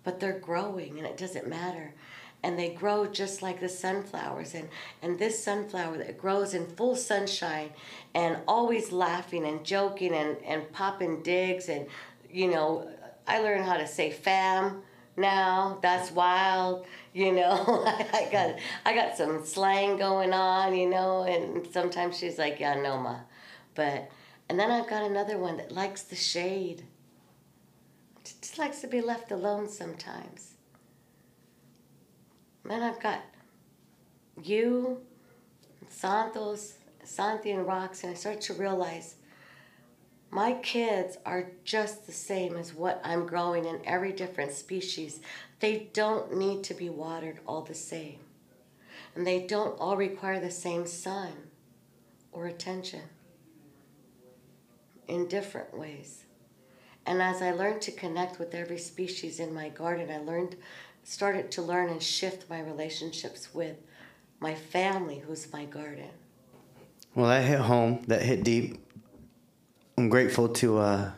But they're growing and it doesn't matter and they grow just like the sunflowers and and this sunflower that grows in full sunshine and always laughing and joking and and popping digs and you know i learned how to say fam now that's wild you know i got i got some slang going on you know and sometimes she's like yeah no ma. But and then i've got another one that likes the shade. Just likes to be left alone sometimes. Then I've got you, Santos, Santi, and Rox, and I start to realize my kids are just the same as what I'm growing in every different species. They don't need to be watered all the same. And they don't all require the same sun or attention in different ways. And as I learned to connect with every species in my garden, I learned started to learn and shift my relationships with my family, who's my garden. Well, that hit home. That hit deep. I'm grateful to uh,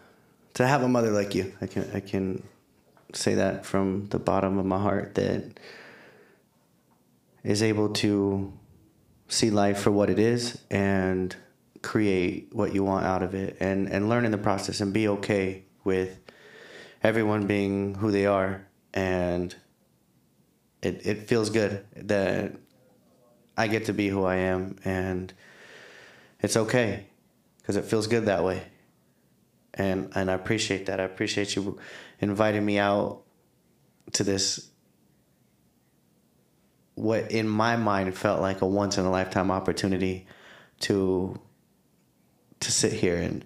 to have a mother like you. I can I can say that from the bottom of my heart that is able to see life for what it is and create what you want out of it and and learn in the process and be okay with everyone being who they are and it, it feels good that I get to be who I am and it's okay because it feels good that way. And and I appreciate that. I appreciate you inviting me out to this what in my mind felt like a once in a lifetime opportunity to to sit here and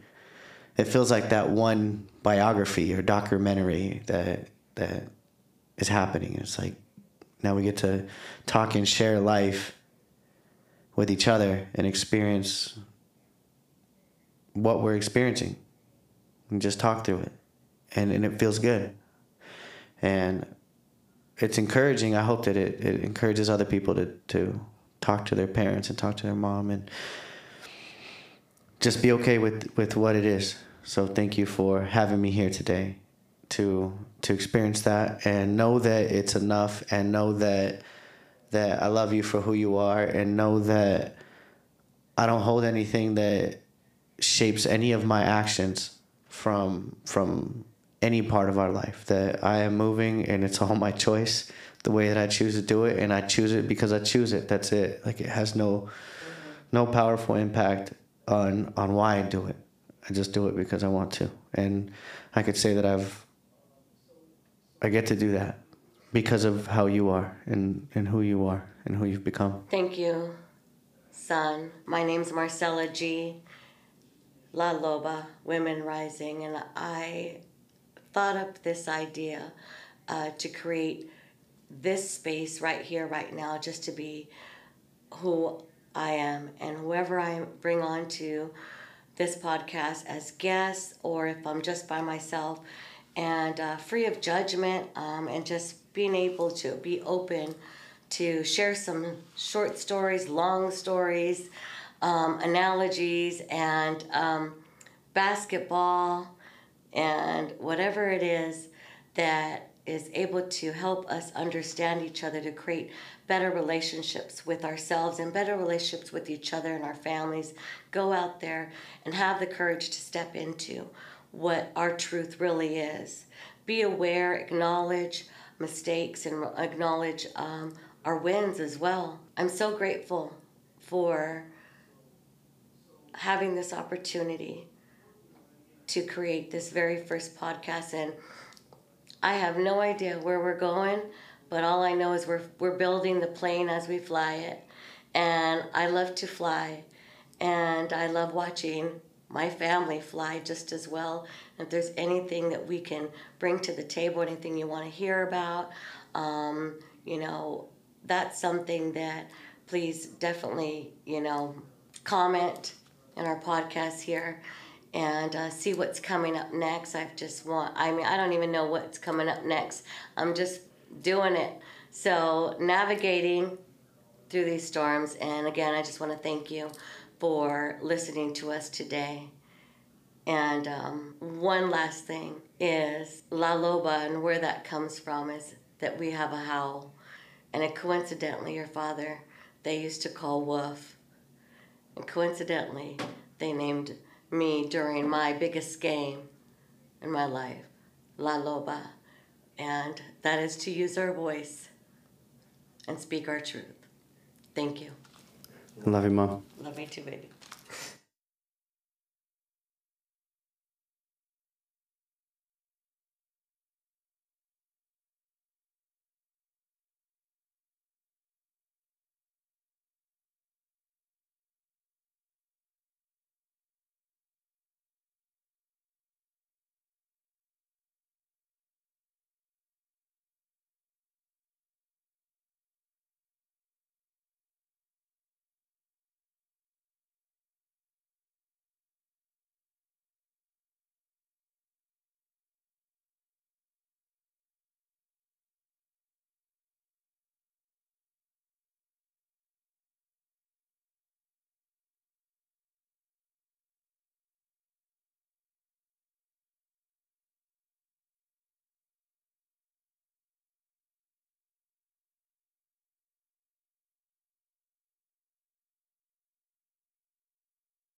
it feels like that one biography or documentary that that is happening. It's like now we get to talk and share life with each other and experience what we're experiencing and just talk through it. And, and it feels good. And it's encouraging. I hope that it, it encourages other people to, to talk to their parents and talk to their mom and just be okay with, with what it is. So thank you for having me here today to to experience that and know that it's enough and know that that I love you for who you are and know that I don't hold anything that shapes any of my actions from from any part of our life that I am moving and it's all my choice the way that I choose to do it and I choose it because I choose it that's it like it has no no powerful impact on on why I do it I just do it because I want to and I could say that I've I get to do that because of how you are and, and who you are and who you've become. Thank you, son. My name's Marcella G. La Loba, Women Rising, and I thought up this idea uh, to create this space right here, right now, just to be who I am. And whoever I bring on to this podcast as guests or if I'm just by myself and uh, free of judgment um, and just being able to be open to share some short stories, long stories, um, analogies, and um, basketball, and whatever it is that is able to help us understand each other to create better relationships with ourselves and better relationships with each other and our families. Go out there and have the courage to step into what our truth really is. Be aware, acknowledge mistakes, and acknowledge um, our wins as well. I'm so grateful for having this opportunity to create this very first podcast and I have no idea where we're going, but all I know is we're we're building the plane as we fly it. And I love to fly and I love watching my family fly just as well. If there's anything that we can bring to the table, anything you want to hear about, um, you know, that's something that please definitely, you know, comment in our podcast here and uh, see what's coming up next. I just want, I mean, I don't even know what's coming up next. I'm just doing it. So, navigating through these storms. And again, I just want to thank you for listening to us today. And um, one last thing is La Loba and where that comes from is that we have a howl. And it, coincidentally, your father, they used to call Wolf. And coincidentally, they named me during my biggest game in my life, La Loba. And that is to use our voice and speak our truth. Thank you. Love you, Mom. Love you too, baby.